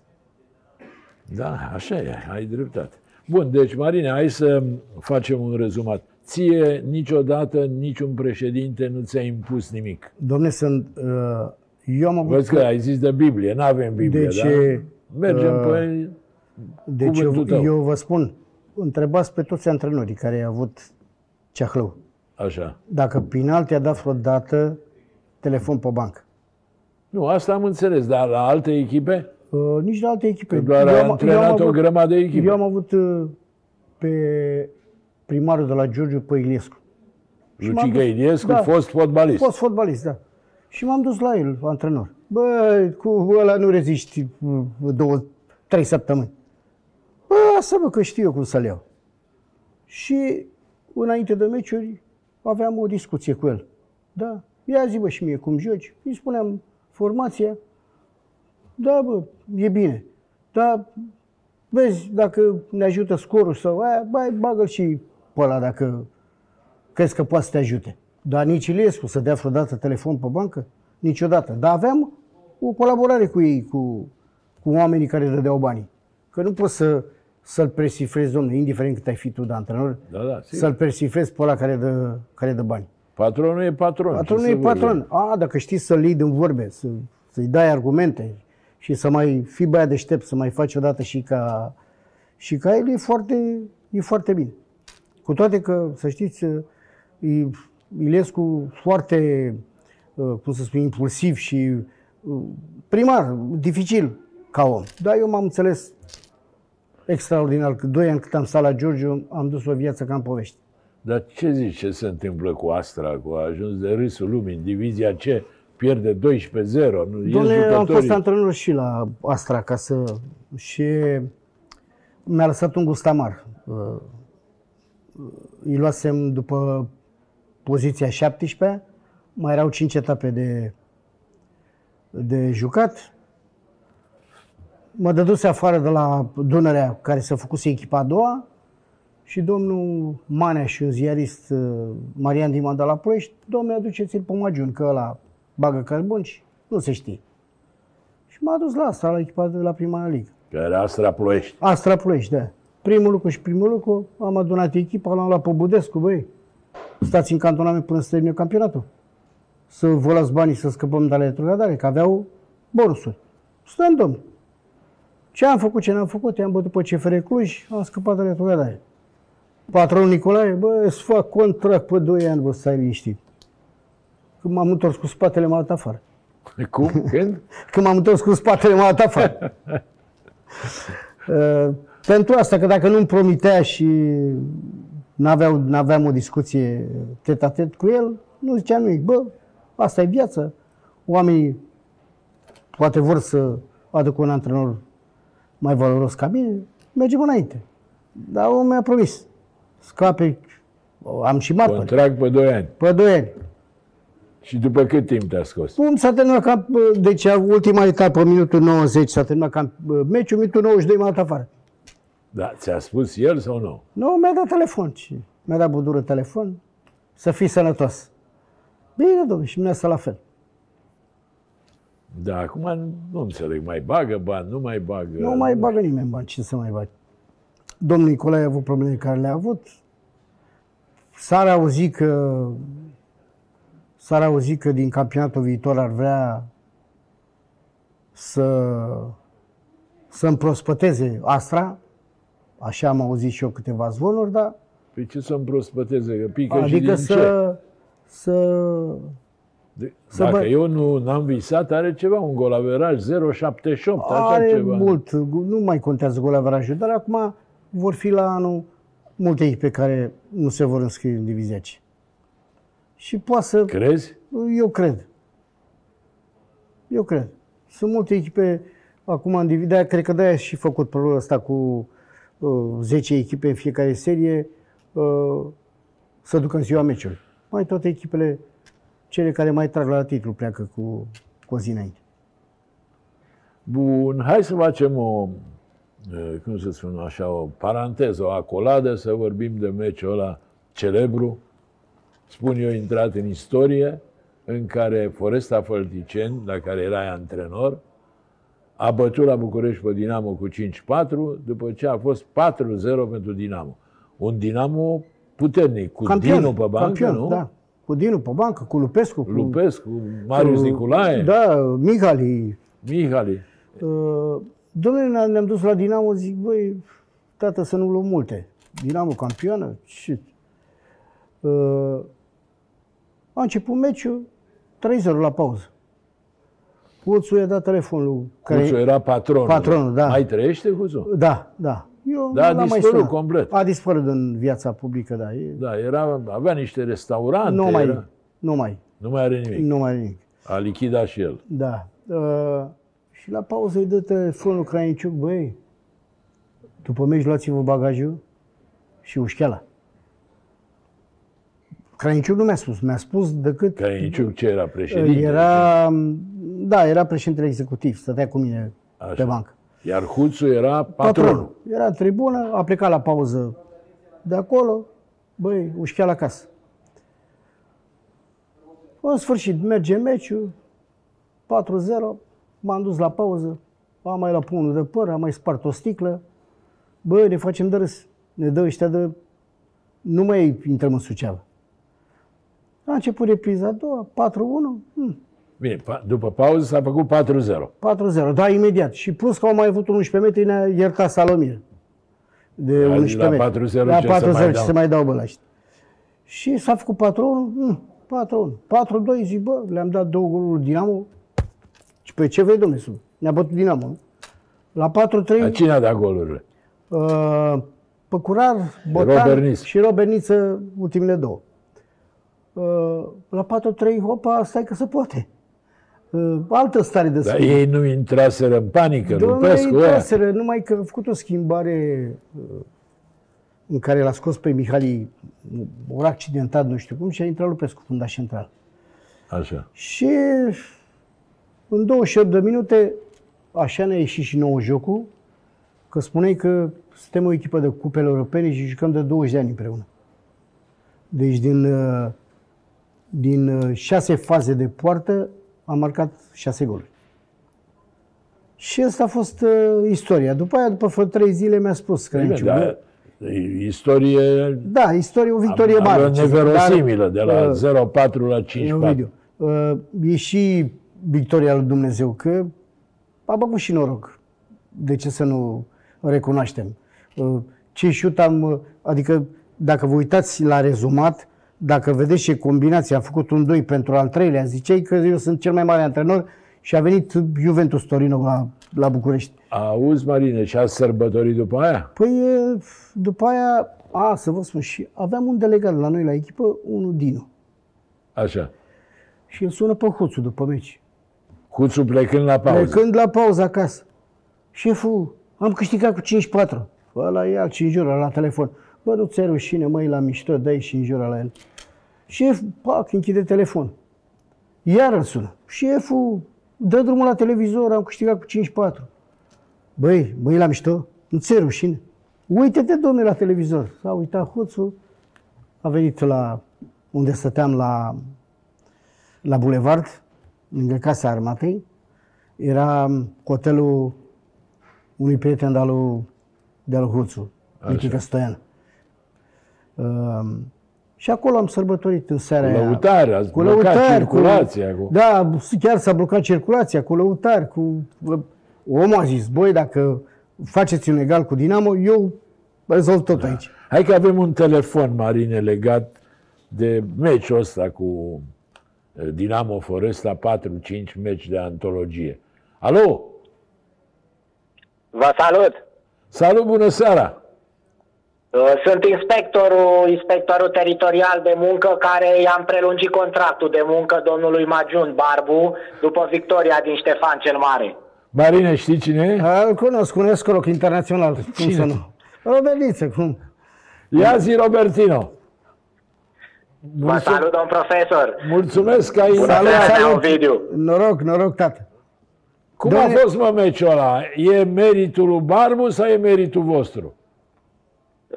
A: Da, așa e, ai dreptate. Bun, deci, Marine, hai să facem un rezumat. Ție niciodată niciun președinte nu ți-a impus nimic.
B: Domne, sunt... Uh, eu am avut...
A: Văd că ai zis de Biblie, nu avem Biblie,
B: deci,
A: da? Mergem uh, pe
B: Deci eu, eu vă spun, întrebați pe toți antrenorii care au avut ceahlău.
A: Așa.
B: Dacă Pinal te-a dat vreodată telefon pe bancă.
A: Nu, asta am înțeles, dar la alte echipe?
B: Uh, nici la alte echipe. Că
A: doar eu am, antrenat eu am avut, o grămadă de echipe.
B: Eu am avut uh, pe primarul de la Giurgiu pe Iliescu.
A: Lucica Iliescu, da, fost fotbalist.
B: Fost fotbalist, da. Și m-am dus la el, antrenor. Bă, cu ăla nu reziști uh, două, trei săptămâni. Bă, să vă că știu eu cum să-l iau. Și înainte de meciuri aveam o discuție cu el. Da, ia zi bă și mie cum joci. Îi spuneam formația. Da, bă, e bine. Da, vezi, dacă ne ajută scorul sau aia, bă, bagă și pe ăla dacă crezi că poate să te ajute. Dar nici Iliescu să dea vreodată telefon pe bancă? Niciodată. Dar aveam o colaborare cu ei, cu, cu oamenii care dădeau banii. Că nu poți să, să-l persifrezi, domnule, indiferent cât ai fi tu de antrenor,
A: da, da,
B: să-l persifrezi pe ăla care dă, care dă bani.
A: Patronul e patron.
B: Patronul e patron. A, dacă știi să-l iei din vorbe, să, să-i dai argumente și să mai fii băiat deștept, să mai faci odată și ca, și ca el, e foarte, e foarte bine. Cu toate că, să știți, e Ilescu foarte, uh, cum să spun, impulsiv și uh, primar, dificil ca om. Dar eu m-am înțeles extraordinar. Că doi ani cât am stat la Giurgiu, am dus o viață ca în povești.
A: Dar ce zici, ce se întâmplă cu Astra, cu a ajuns de râsul lumii, în divizia ce pierde 12-0?
B: Doamne, am fost antrenor și la Astra ca să... și mi-a lăsat un gust amar. Uh, îi luasem după poziția 17, mai erau 5 etape de, de jucat. Mă dăduse afară de la Dunărea, care s-a făcut echipa a doua, și domnul Manea și un ziarist, uh, Marian Diman de la Ploiești, domnule, aduceți-l pe Magiun, că ăla bagă carbon și nu se știe. Și m-a dus la asta, la echipa de la prima ligă.
A: Care Astra Ploiești.
B: Astra Ploiești, da. Primul lucru și primul lucru, am adunat echipa, l-am luat pe Budescu, băi, stați în cantonament până să termine campionatul. Să vă las banii să scăpăm de la retrogradare, că aveau bonusuri. Stăm, domn. Ce am făcut, ce n-am făcut, i-am bătut pe CFR Cluj, am scăpat de retrogradare. Patronul Nicolae, bă, îți fac contract pe 2 ani, bă, stai liniștit. Când m-am întors cu spatele, m-a dat afară. *laughs*
A: Cum? Când?
B: Când m-am întors cu spatele, m-a dat afară. uh, *laughs* pentru asta, că dacă nu-mi promitea și n-aveau, n-aveam o discuție tet-a-tet cu el, nu zicea nimic. Bă, asta e viața. Oamenii poate vor să aducă un antrenor mai valoros ca mine, mergem înainte. Dar omul mi-a promis. Scape, am și marfă.
A: Contract pe 2 ani.
B: Pe 2 ani.
A: Și după cât timp te-a scos?
B: Bun, s-a terminat cam, deci ultima etapă, minutul 90, s-a terminat cam meciul, minutul 92 m-a dat afară.
A: Da, ți-a spus el sau nu?
B: Nu, mi-a dat telefon. Și mi-a dat budură telefon să fii sănătos. Bine, domnule, și mine la fel.
A: Da, acum nu înțeleg, mai bagă bani, nu mai bagă...
B: Nu mai bagă nimeni bani, ce să mai bagi? Domnul Nicolae a avut probleme care le-a avut. S-ar auzi că s-ar auzi că din campionatul viitor ar vrea să să împrospăteze Astra, așa am auzit și eu câteva zvonuri, dar...
A: Păi ce să împrospăteze? Că pică
B: adică
A: și din
B: să,
A: ce?
B: să
A: De,
B: Să
A: dacă
B: bă-
A: eu nu n-am visat, are ceva, un golaveraj 0,78, așa
B: are
A: ceva.
B: mult, nu mai contează golaverajul, dar acum vor fi la anul multe echipe care nu se vor înscrie în divizia C. Și poate să...
A: Crezi?
B: Eu cred. Eu cred. Sunt multe echipe acum în divizia, cred că de-aia și făcut proiectul ăsta cu uh, 10 echipe în fiecare serie uh, să ducă în ziua meciului. Mai toate echipele, cele care mai trag la titlu, pleacă cu, cu o zi înainte.
A: Bun, hai să facem o, eh, cum să spun așa, o paranteză, o acoladă, să vorbim de meciul ăla celebru, spun eu, intrat în istorie, în care Foresta Fălticeni, la care erai antrenor, a bătut la București pe Dinamo cu 5-4, după ce a fost 4-0 pentru Dinamo. Un Dinamo puternic, cu Dinu pe bancă,
B: campion,
A: nu?
B: Da. Cu Dinu pe bancă, cu Lupescu, cu,
A: Lupescu, Marius
B: cu,
A: Nicolae,
B: Da, Mihali.
A: Mihali.
B: Uh, domnule, ne- ne-am dus la Dinamo, zic, băi, tată, să nu luăm multe. Dinamo campioană? Ce? Uh, a început meciul, 3-0 la pauză. Puțu i-a dat telefonul. Care...
A: Cuțu era patronul.
B: Patronul, da.
A: Mai trăiește Cuțu?
B: Da, da. Eu
A: Da, a
B: nu l-am mai
A: dispărut
B: sunat.
A: complet.
B: A dispărut în viața publică, da. E...
A: Da, era, avea niște restaurante.
B: nu mai,
A: era,
B: nu mai,
A: nu mai are nimic.
B: nu mai are nimic.
A: A lichidat și el.
B: Da. Uh, și la pauză îi dă telefonul Crainiciuc, băi, după meci luați-vă bagajul și ușcheala. Crainiciuc nu mi-a spus, mi-a spus decât...
A: Crainiciuc ce era președinte?
B: Era, da, era președintele executiv, stătea cu mine
A: Așa.
B: pe bancă.
A: Iar Huțu era patronul.
B: Era în tribună, a plecat la pauză de acolo, băi, ușcheala acasă. În sfârșit, merge meciul, 4-0, m-am dus la pauză, am mai luat punul de păr, am mai spart o sticlă, băi, ne facem de râs, ne dă ăștia de... Nu mai intrăm în Suceava. A început repriza a doua, 4-1, hm,
A: Bine, pa- după pauză s-a făcut 4-0.
B: 4-0, da, imediat. Și plus că au mai avut un 11 metri, ne-a iertat Salomir. De
A: La
B: 11
A: la
B: metri.
A: 4-0
B: la
A: ce
B: 4-0
A: să mai
B: ce
A: dau?
B: se mai dau bă la ăștia. Și s-a făcut 4-1, mm, 4-1. 4-2, zic, bă, le-am dat două goluri lui Dinamo. Și pe ce vrei, domnule, sunt? Ne-a bătut Dinamo. nu? La 4-3,
A: Dar cine a dat golurile?
B: uh, Păcurar, Botan
A: Robert Niță.
B: și Robert Niță, ultimele două. Uh, la 4-3, hopa, stai că se poate. Uh, altă stare de
A: Dar
B: spirit.
A: ei nu intraseră în panică,
B: Domnule,
A: Lupescu ăia.
B: intraseră, numai că a făcut o schimbare uh, în care l-a scos pe Mihali, ori accidentat, nu știu cum, și a intrat Lupescu, fundaș central.
A: Așa.
B: Și în 28 de minute, așa ne-a ieșit și nouă jocul, că spuneai că suntem o echipă de cupele europene și jucăm de 20 de ani împreună. Deci din, uh, din uh, șase faze de poartă am marcat șase goluri. Și asta a fost uh, istoria. După aia, după vreo trei zile, mi-a spus că
A: Bine, dar e istorie
B: Da, istorie, o victorie
A: am-
B: mare.
A: am
B: ce-
A: neverosimilă, de la
B: uh,
A: 0-4 la
B: E
A: 5-4.
B: Ovidiu, uh, e și victoria lui Dumnezeu, că am avut și noroc. De ce să nu recunoaștem? Uh, Ce șut am, uh, adică dacă vă uitați la rezumat, dacă vedeți ce combinație, am făcut un 2 pentru al treilea, ziceai că eu sunt cel mai mare antrenor și a venit Juventus Torino la, la București.
A: Auzi, Marine, și ați sărbătorit după aia?
B: Păi e, după aia, a, să vă spun, și aveam un delegat la noi la echipă, unul Dinu.
A: Așa.
B: Și îl sună pe Huțu după meci.
A: Huțu plecând la pauză.
B: Plecând la pauză acasă. Șeful, Am câștigat cu 5-4. Ăla e alt și înjură la telefon. Bă, nu ți rușine, măi, la mișto, dai și înjură la el. Șef, pac, închide telefon. Iar îl sună. Șeful, dă drumul la televizor, am câștigat cu 5-4. Băi, băi, la mișto, nu ți rușine. Uite-te, domnule, la televizor. S-a uitat hoțul, a venit la unde stăteam la, la bulevard, lângă Casa Armatei. Era hotelul unui prieten de-al lui, de-al lui Huțu, Nichica Stoian. Uh, și acolo am sărbătorit în seara
A: Cu
B: aia.
A: lăutare, ați
B: Cu
A: blocat
B: lăutari,
A: circulația.
B: Cu,
A: Cu...
B: da, chiar s-a blocat circulația cu lăutari, cu... Omul a zis, băi, dacă faceți un egal cu Dinamo, eu rezolv tot aici.
A: Hai că avem un telefon, Marine, legat de meciul ăsta cu eh, Dinamo Foresta, 4-5 meci de antologie. Alo?
C: Vă salut!
A: Salut, bună seara!
C: Uh, Sunt inspectorul, inspectorul teritorial de muncă care i-am prelungit contractul de muncă domnului Magiun Barbu după victoria din Ștefan cel Mare.
A: Marine, știi cine e?
B: Îl cunosc, un escroc internațional. Cum
A: Cine?
B: să nu? Roberniță, cum?
A: Ia zi, Robertino!
C: Vă salut, domn profesor!
A: Mulțumesc că ai
C: Bună
A: intrat.
C: seara, Nea Ovidiu!
B: Noroc, noroc, tată.
A: Cum
B: Doamne-
A: a fost, mă, meciul ăla? E meritul lui Barbu sau e meritul vostru?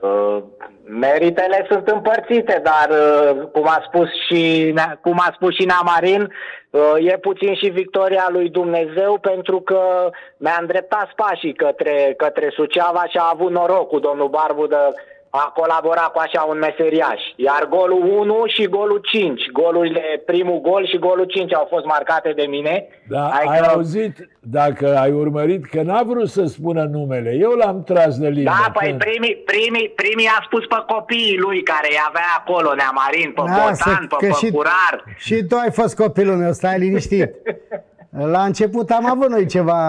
C: Uh, Meritele sunt împărțite, dar uh, cum a spus și, cum a spus și Namarin, uh, e puțin și victoria lui Dumnezeu pentru că mi-a îndreptat pașii către, către Suceava și a avut noroc cu domnul Barbu de a colabora cu așa un meseriaș. Iar golul 1 și golul 5, golurile, primul gol și golul 5 au fost marcate de mine.
A: Da,
C: Adică-
A: ai auzit, dacă ai urmărit, că n-a vrut să spună numele. Eu l-am tras de limbă.
C: Da, păi
A: Că-
C: primii, primii, primii a spus pe copiii lui care îi avea acolo, Neamarin, pe
B: Lasă,
C: Botan, pe
B: că și-
C: Păcurar.
B: Și tu ai fost copilul meu, stai liniștit. *laughs* La început am avut noi ceva...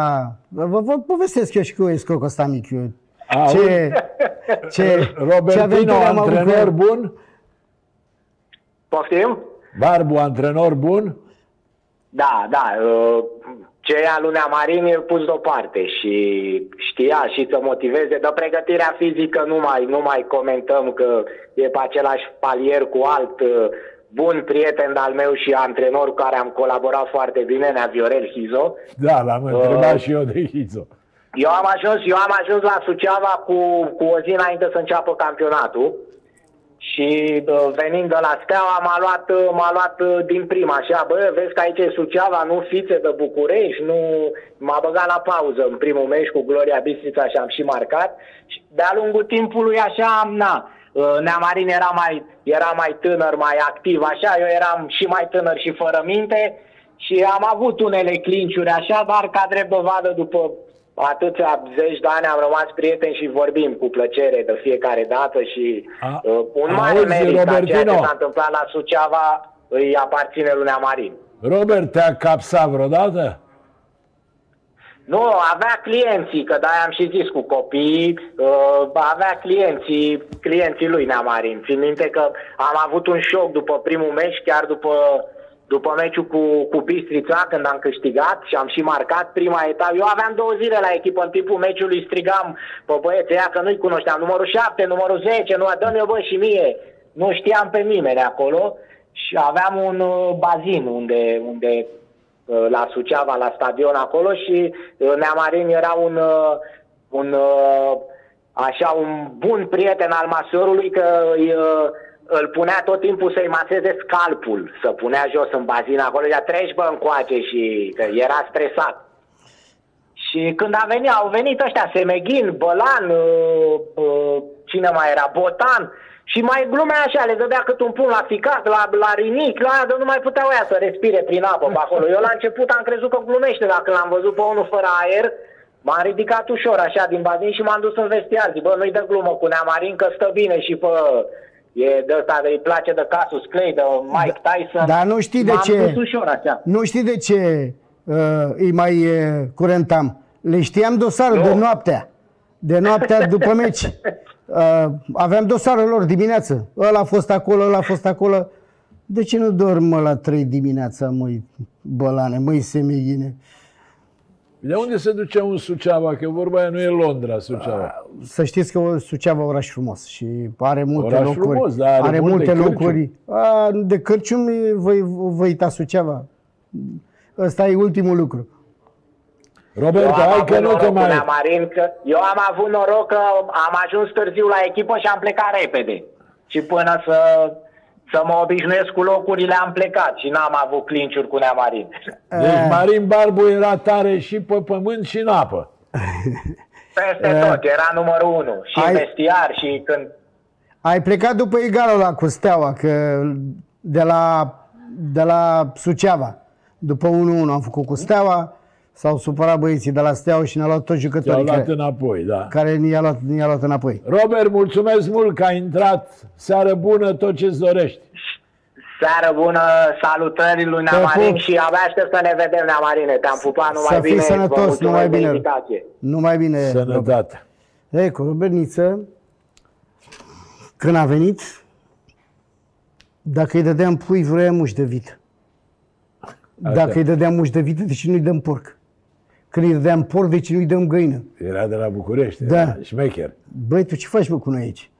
B: Vă, vă povestesc eu și cu escrocul ăsta mic. Eu.
A: Auzi?
B: Ce, ce, ce
A: Robertino,
B: aventuri am avut cu
A: antrenor
B: el.
A: bun?
C: Poftim?
A: Barbu, antrenor bun?
C: Da, da. uh, Ceea lui Neamarin e pus deoparte și știa și să motiveze. De pregătirea fizică nu mai, nu mai comentăm că e pe același palier cu alt uh, bun prieten al meu și antrenor cu care am colaborat foarte bine, Nea Viorel Hizo.
A: Da, l-am
C: Uh.
A: întrebat și eu de Hizo.
C: Eu am ajuns, eu am ajuns la Suceava cu, cu o zi înainte să înceapă campionatul și uh, venind de la Steaua m-a luat, uh, m-a luat uh, din prima așa, bă, vezi că aici e Suceava, nu fițe de București, nu... M-a băgat la pauză în primul meci cu Gloria Bistrița și am și marcat și de-a lungul timpului așa, na, uh, Neamarin era mai, era mai tânăr, mai activ, așa, eu eram și mai tânăr și fără minte și am avut unele clinciuri așa, dar ca drept dovadă după atâția zeci de ani am rămas prieteni și vorbim cu plăcere de fiecare dată și
A: A-
C: uh, un mare
A: auzi,
C: merit a ceea ce
A: Robertino?
C: s-a întâmplat la Suceava îi aparține lui Neamarin.
A: Robert, te-a capsat vreodată?
C: Nu, avea clienții, că de am și zis cu copiii, uh, avea clienții, clienții lui Neamarin. Țin minte că am avut un șoc după primul meci, chiar după, după meciul cu, cu Bistrița, când am câștigat și am și marcat prima etapă. Eu aveam două zile la echipă, în timpul meciului strigam pe băieții ăia că nu-i cunoșteam. Numărul 7, numărul 10, nu, dă-mi bă și mie. Nu știam pe nimeni acolo și aveam un uh, bazin unde, unde uh, la Suceava, la stadion acolo și uh, Neamarin era un, uh, un uh, așa un bun prieten al masorului că îi, uh, îl punea tot timpul să-i maseze scalpul, să punea jos în bazin acolo, ia treci bă încoace și că era stresat. Și când a venit, au venit ăștia, Semeghin, Bălan, uh, uh, cine mai era, Botan, și mai glumea așa, le dădea cât un pun la ficat, la, la rinic, la aia, de nu mai puteau ea să respire prin apă pe acolo. Eu la început am crezut că glumește, dacă l-am văzut pe unul fără aer, m-am ridicat ușor așa din bazin și m-am dus în vestiar. Zic, bă, nu-i de glumă cu Neamarin că stă bine și pe... E de ăsta, de, îi place de Casus Clay, de Mike Tyson.
B: Dar nu știi de
C: M-am
B: ce.
C: dus ușor așa.
B: Nu știi de ce uh, îi mai uh, curentam. Le știam dosarul
C: Nu.
B: de noaptea. De noaptea după *laughs* meci. Uh, aveam dosarul lor dimineață. Ăla a fost acolo, ăla a fost acolo. De ce nu dorm mă, la 3 dimineața, măi, bălane, măi, semeghine?
A: De unde se duce un Suceava? Că vorba aia nu e Londra, Suceava.
B: Să știți că Suceava e oraș frumos și are multe
A: Oraș
B: locuri.
A: frumos, dar are multe
B: multe
A: cârciumi.
B: locuri. A, de cărciumi voi, voi uita Suceava. Ăsta e ultimul lucru.
A: Roberto,
C: Eu am
A: hai
C: avut
A: că nu
C: noroc
A: te
C: cu
A: mai...
C: Neamarin, că eu am avut noroc că am ajuns târziu la echipă și am plecat repede. Și până să, să mă obișnuiesc cu locurile am plecat și n-am avut clinciuri cu Neamarin.
A: Deci Marin Barbu era tare și pe pământ și în apă. *laughs*
C: Peste tot, era numărul unu. Și
B: Ai-
C: în vestiar și când...
B: Ai plecat după egalul ăla cu Steaua, că de la, de la Suceava. După 1-1 am făcut cu Steaua, s-au supărat băieții de la Steaua și ne-au luat toți
A: Te-au
B: jucătorii
A: luat
B: care,
A: înapoi, da.
B: care ne-a luat, ne-a luat înapoi.
A: Robert, mulțumesc mult că ai intrat. Seară bună, tot ce-ți dorești.
C: Seară bună, salutări lui
B: Te
C: Neamarin
B: pup.
C: și abia aștept să ne vedem, Neamarine. Te-am pupat numai
B: Să fii
C: bine.
B: sănătos,
C: Vă mulțumesc
B: numai
C: de
B: bine.
C: invitație.
B: Numai bine. Robert.
A: Sănătate.
B: Ei, cu Roberniță, când a venit, dacă îi dădeam pui, vrea muș de vită. Dacă îi dădeam muș de vită, de ce nu-i dăm porc? Când îi dădeam porc, de ce nu-i dăm găină?
A: Era de la București,
B: Da.
A: era șmecher.
B: Băi, tu ce faci bă cu noi aici?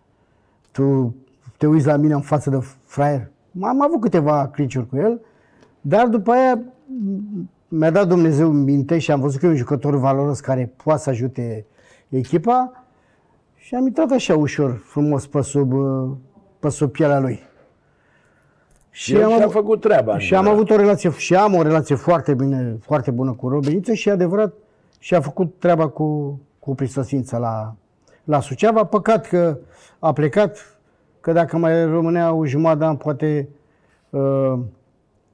B: Tu te uiți la mine în față de fraier? Am avut câteva cliciuri cu el, dar după aia m- mi-a dat Dumnezeu minte și am văzut că e un jucător valoros care poate să ajute echipa și am intrat așa ușor, frumos pe sub, uh, pe sub pielea lui.
A: Și el
B: am
A: și-a
B: avut-
A: făcut treaba.
B: și am avut o relație, și am o relație foarte bine, foarte bună cu Robeniță și adevărat și a făcut treaba cu, cu prisosință la, la Suceava. Păcat că a plecat, că dacă mai rămânea o jumătate de an, poate, uh,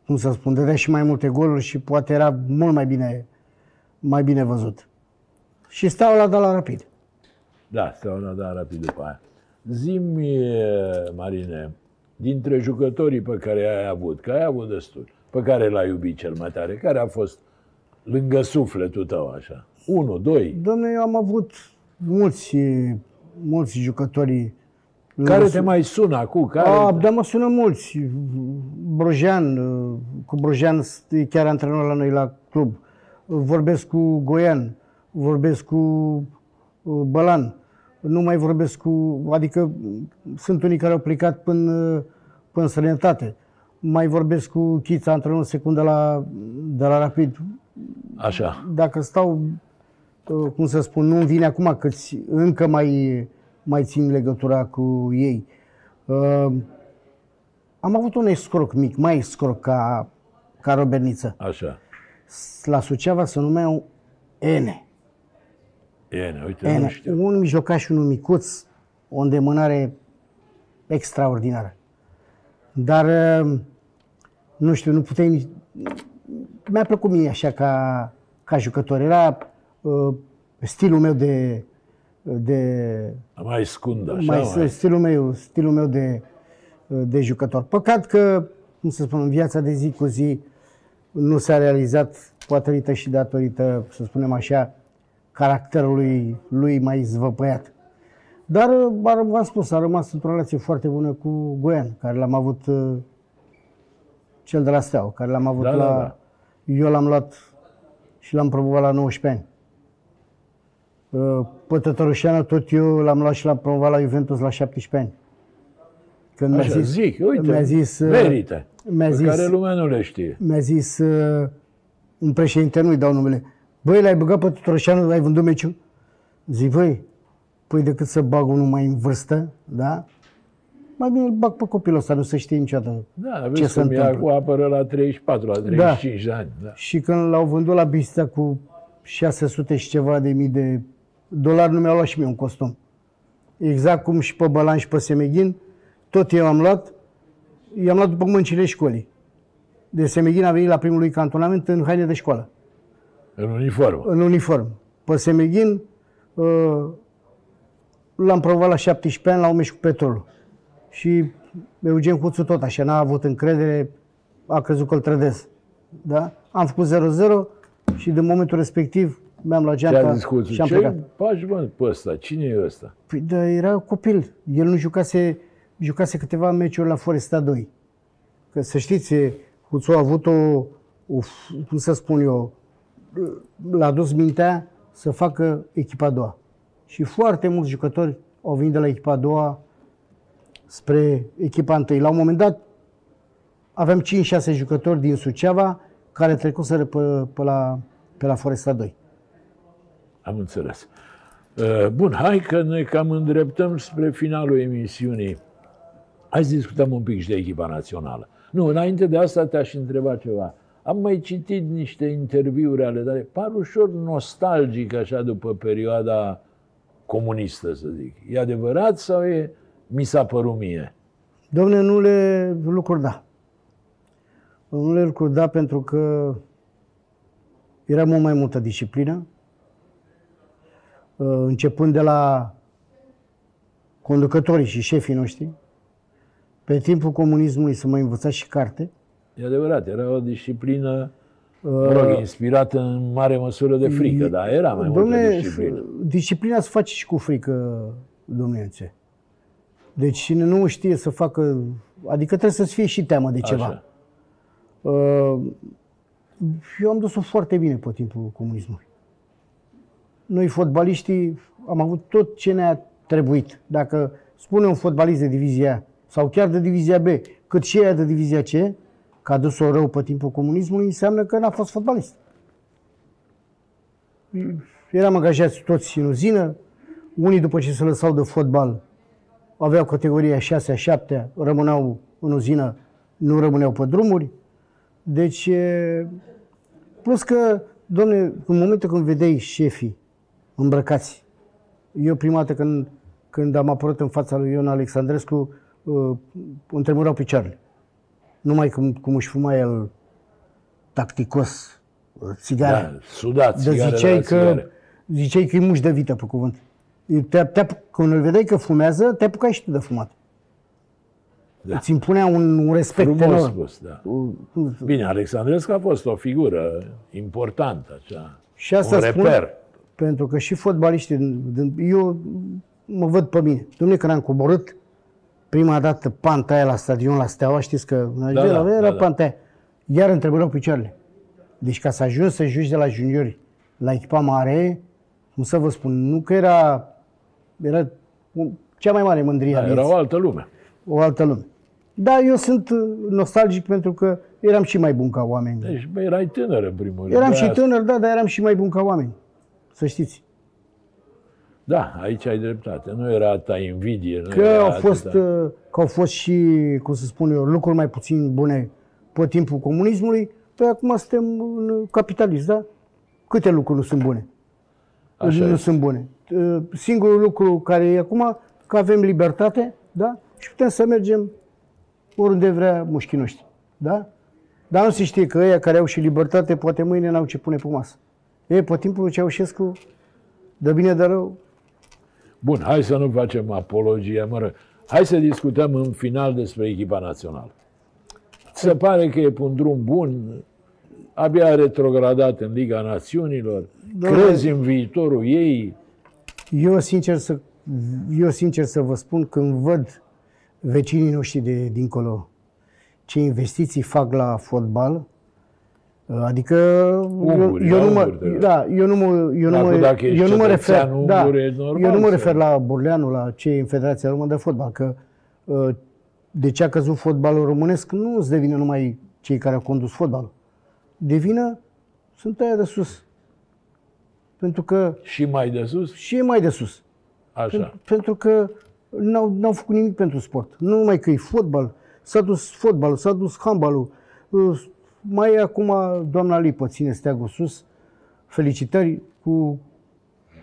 B: cum să spun, dădea și mai multe goluri și poate era mult mai bine, mai bine văzut. Și stau la de la rapid.
A: Da, stau la da rapid după aia. Zimi, Marine, dintre jucătorii pe care ai avut, că ai avut destul, pe care l-ai iubit cel mai tare, care a fost lângă sufletul tău, așa? Unu, doi,
B: Domnule, eu am avut mulți, mulți jucători
A: care te mai sună acum? Care...
B: A, dar mă sună mulți. Brojean, uh, cu Brojean e chiar antrenor la noi la club. Vorbesc cu Goian, vorbesc cu uh, Bălan, nu mai vorbesc cu... Adică sunt unii care au plecat până, până în străinătate. Mai vorbesc cu Chița, antrenor secund de la, de la Rapid.
A: Așa.
B: Dacă stau, uh, cum să spun, nu-mi vine acum că încă mai, mai țin legătura cu ei. Uh, am avut un escroc mic, mai escroc ca, ca Roberniță.
A: Așa.
B: La Suceava se numeau Ene.
A: Bine, uite, nu
B: Ene.
A: știu.
B: Un mijlocaș și unul micuț, o îndemânare extraordinară. Dar, uh, nu știu, nu puteai nici... Mi-a plăcut mie așa ca, ca jucător. Era uh, stilul meu de, de
A: Mai scund, așa,
B: mai,
A: mai.
B: stilul meu, stilul meu de, de jucător. Păcat că, cum să spun, în viața de zi cu zi nu s-a realizat, poate și datorită, să spunem așa, caracterului lui mai zvăpăiat. Dar, ar- v-am spus, a rămas într-o relație foarte bună cu Goian, care l-am avut uh, cel de la Steaua, care l-am avut
A: Da, da,
B: la...
A: da.
B: Eu l-am luat și l-am promovat la 19 ani. Uh, Pe Tătărușeanu tot eu l-am luat și l-am promovat la Juventus la 17 ani. Când mi-a
A: Așa,
B: zis,
A: zic, uite,
B: mi-a zis, uh,
A: merită,
B: mi-a
A: pe
B: zis,
A: care lumea nu le știe.
B: mi-a zis uh, un președinte, nu-i dau numele, băi, l-ai băgat pe Tătărușeanu, ai vândut meciul? Zic, băi, păi decât să bag unul mai în vârstă, da? Mai bine îl bag pe copilul ăsta, nu se știe niciodată
A: Da,
B: ce
A: vezi
B: se
A: cum e
B: întâmplă.
A: acum apără la 34, la 35 de ani. Da.
B: Și când l-au vândut la Bistea cu 600 și ceva de mii de dolari, nu mi-au luat și mie un costum. Exact cum și pe Bălan și pe Semeghin, tot eu am luat, i-am luat după mâncile școlii. De Semeghin a venit la primul lui cantonament în haine de școală,
A: În uniformă.
B: în uniform. Pe Semeghin uh, l-am promovat la 17 ani la un meci cu petrolul. Și Eugen Cuțu tot așa, n-a avut încredere, a crezut că îl trădez. Da? Am făcut 0-0 și din momentul respectiv mi-am luat
A: Ce a
B: geanta
A: zis Cuțu?
B: și am
A: Ce
B: plecat.
A: faci, mă, pe ăsta? Cine e ăsta?
B: Păi, da, era copil. El nu jucase, jucase câteva meciuri la Foresta 2. Că să știți, Cuțu a avut o, o, cum să spun eu, l-a dus mintea să facă echipa a doua. Și foarte mulți jucători au venit de la echipa a doua spre echipa întâi. La un moment dat avem 5-6 jucători din Suceava care trecuseră pe, pe, la, pe la Foresta 2.
A: Am înțeles. Uh, Bun, hai că ne cam îndreptăm spre finalul emisiunii. Hai să discutăm un pic și de echipa națională. Nu, înainte de asta te-aș întreba ceva. Am mai citit niște interviuri ale tale, par ușor nostalgic așa după perioada comunistă, să zic. E adevărat sau e, mi s-a părut mie?
B: Domne, nu le lucruri da. Nu le lucruri da pentru că era mult mai multă disciplină. Uh, Începând de la conducătorii și șefii noștri, pe timpul comunismului să mai învăța și carte.
A: E adevărat, era o disciplină, mă rog, inspirată în mare măsură de frică, dar era mai multă
B: Domne,
A: disciplină.
B: disciplina se face și cu frică, domnule. Deci cine nu știe să facă, adică trebuie să-ți fie și teamă de ceva.
A: Așa.
B: Uh, Eu am dus-o foarte bine pe timpul comunismului. Noi, fotbaliștii, am avut tot ce ne-a trebuit. Dacă spune un fotbalist de divizia A sau chiar de divizia B, cât și aia de divizia C, că a dus-o rău pe timpul comunismului, înseamnă că n-a fost fotbalist. Eram angajați toți în uzină, unii după ce se lăsau de fotbal aveau categoria 6 7 rămâneau în uzină, nu rămâneau pe drumuri. Deci, e, plus că, domne, în momentul când vedeai șefii îmbrăcați, eu prima dată când, când am apărut în fața lui Ion Alexandrescu, uh, îmi tremurau picioarele. Numai cum, cum își fuma el tacticos uh, țigara.
A: Da, sudat,
B: Dar
A: țigare
B: ziceai
A: la
B: că,
A: țigare.
B: ziceai că e muș de vită pe cuvânt. Te, te, când îl vedeai că fumează, te apucai și tu de fumat.
A: Da.
B: Îți impunea un, un respect
A: Frumos
B: enorm.
A: spus, da. Bine, Alexandrescu a fost o figură importantă, așa.
B: Și asta
A: un
B: spun
A: reper.
B: pentru că și fotbaliștii, din- din- eu mă văd pe mine. Dom'le, când am coborât prima dată panta aia la stadion, la Steaua, știți că în
A: Da,
B: da,
A: da,
B: era
A: da, da.
B: panta aia. Iar îmi trebuiau picioarele. Deci ca să ajungi să joci de la juniori la echipa mare, cum să vă spun, nu că era, era un- cea mai mare mândrie a
A: Da,
B: vieții
A: era o altă lume.
B: o altă lume. Da, eu sunt uh, nostalgic pentru că eram și mai bun ca oameni.
A: Deci, bă, erai tânăr în primul rând.
B: Eram
A: de
B: și
A: aia-
B: tânăr, da, dar eram și mai bun ca oameni. Să știți.
A: Da, aici ai dreptate. Nu era ta invidie. Nu
B: Că
A: era
B: au fost,
A: atâta-
B: uh, că au fost și, cum să spun eu, lucruri mai puțin bune pe timpul comunismului. Păi acum suntem în capitalism, da? Câte lucruri nu sunt bune?
A: Așa
B: nu
A: este.
B: sunt bune. Uh, Singurul lucru care e acum, că avem libertate, da? Și putem să mergem oriunde vrea mușchii noștri, da? Dar nu se știe că ăia care au și libertate, poate mâine n-au ce pune pe masă. E, pe timpul lui Ceaușescu, de bine de rău,
A: Bun, hai să nu facem apologie, mă rog. Hai să discutăm în final despre echipa națională. Se pare că e pe un drum bun, abia a retrogradat în Liga Națiunilor,
B: Domnule-
A: crezi în viitorul ei,
B: Eu sincer să, eu sincer să vă spun, când văd vecinii noștri de dincolo ce investiții fac la fotbal, adică eu,
A: Unguri,
B: eu, nu mă,
A: unguri, de-
B: da, eu nu mă, eu nu
A: Dacă-
B: mă,
A: dacă ești
B: eu nu mă refer,
A: cetățean
B: da,
A: ungur, e normal
B: eu nu mă
A: să-
B: refer la Burleanu, la cei în Federația Română de Fotbal, că uh, de ce a căzut fotbalul românesc nu îți devine numai cei care au condus fotbalul. Devină, sunt aia de sus. Pentru că
A: și mai de sus,
B: și e mai de sus.
A: așa.
B: Pentru, pentru că n-au, n-au făcut nimic pentru sport. Nu numai că e fotbal, s-a dus fotbalul, s-a dus handbalul. Uh, Mai e acum doamna Lipă, ține steagul sus. Felicitări cu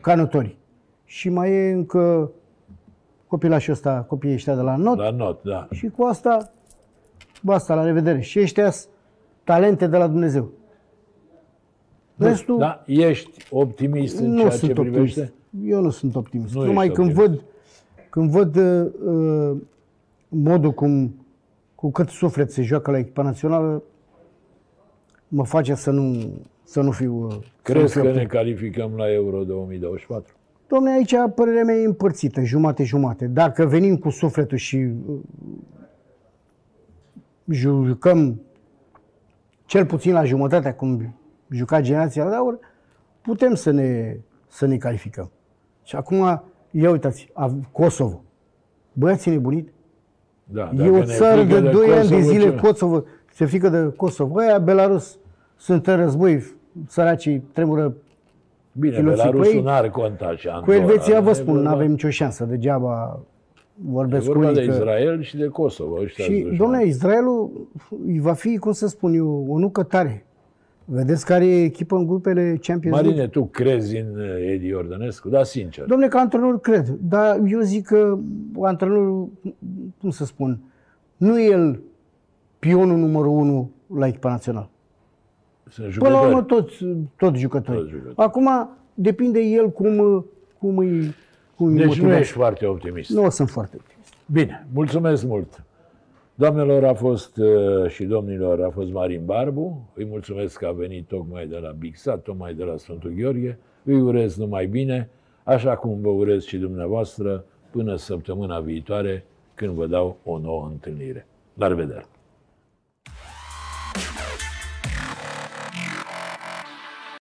B: canotorii. Și mai e încă copilașul ăsta, copiii ăștia de la not.
A: La not, da.
B: Și cu asta, basta, la revedere. Și ăștia sunt talente de la Dumnezeu. Restul,
A: Da, ești optimist în
B: nu
A: ceea
B: sunt
A: ce privește?
B: optimist. Eu nu sunt optimist.
A: Nu
B: Numai
A: ești
B: când
A: optimist.
B: văd, când văd uh, uh, modul cum, cu cât suflet se joacă la echipa națională, mă face să nu, să nu fiu... uh, să nu
A: Crezi
B: fiu
A: că ne
B: optimist.
A: calificăm la Euro 2024?
B: Domne, aici părerea mea e împărțită, jumate-jumate. Dacă venim cu sufletul și uh, jucăm cel puțin la jumătatea cum jucat generația de aur, putem să ne, să ne calificăm. Și acum, ia uitați, Kosovo. Băiații nebunit.
A: Da,
B: E o
A: dacă ne
B: țară
A: frică
B: de 2 ani de
A: Kosovo,
B: zile,
A: ce-
B: Kosovo, se frică de Kosovo. Aia, Belarus, sunt în război, săracii tremură
A: Bine,
B: Filoții cu
A: Belarusul
B: ei-
A: n-are conta și
B: Cu
A: Andorra.
B: Elveția, vă
A: E
B: spun,
A: vorba-
B: nu avem nicio șansă, degeaba
A: E
B: vorbesc cu
A: vorba
B: unii
A: de
B: că...
A: Israel și de Kosovo. ăștia
B: Și,
A: sunt dușmani.
B: domnule, Israelul îi va fi, cum să spun eu, o nucă tare. Vedeți care e echipă în grupele Champions League?
A: Marine, tu crezi în uh, Edi Ordănescu? Da, sincer.
B: Domnule, ca antrenor cred, dar eu zic că antrenorul, cum să spun, nu e el pionul numărul unu la echipa națională.
A: Sunt
B: Până la urmă,
A: jucători.
B: toți, toți jucători.
A: Toți jucători.
B: Acum, depinde el cum, cum îi, cum îi
A: Deci nu
B: motivează.
A: ești foarte optimist.
B: Nu sunt foarte optimist.
A: Bine, mulțumesc mult. Doamnelor a fost uh, și domnilor a fost Marin Barbu. Îi mulțumesc că a venit tocmai de la Bixat, tocmai de la Sfântul Gheorghe. Îi urez numai bine, așa cum vă urez și dumneavoastră, până săptămâna viitoare, când vă dau o nouă întâlnire. La revedere!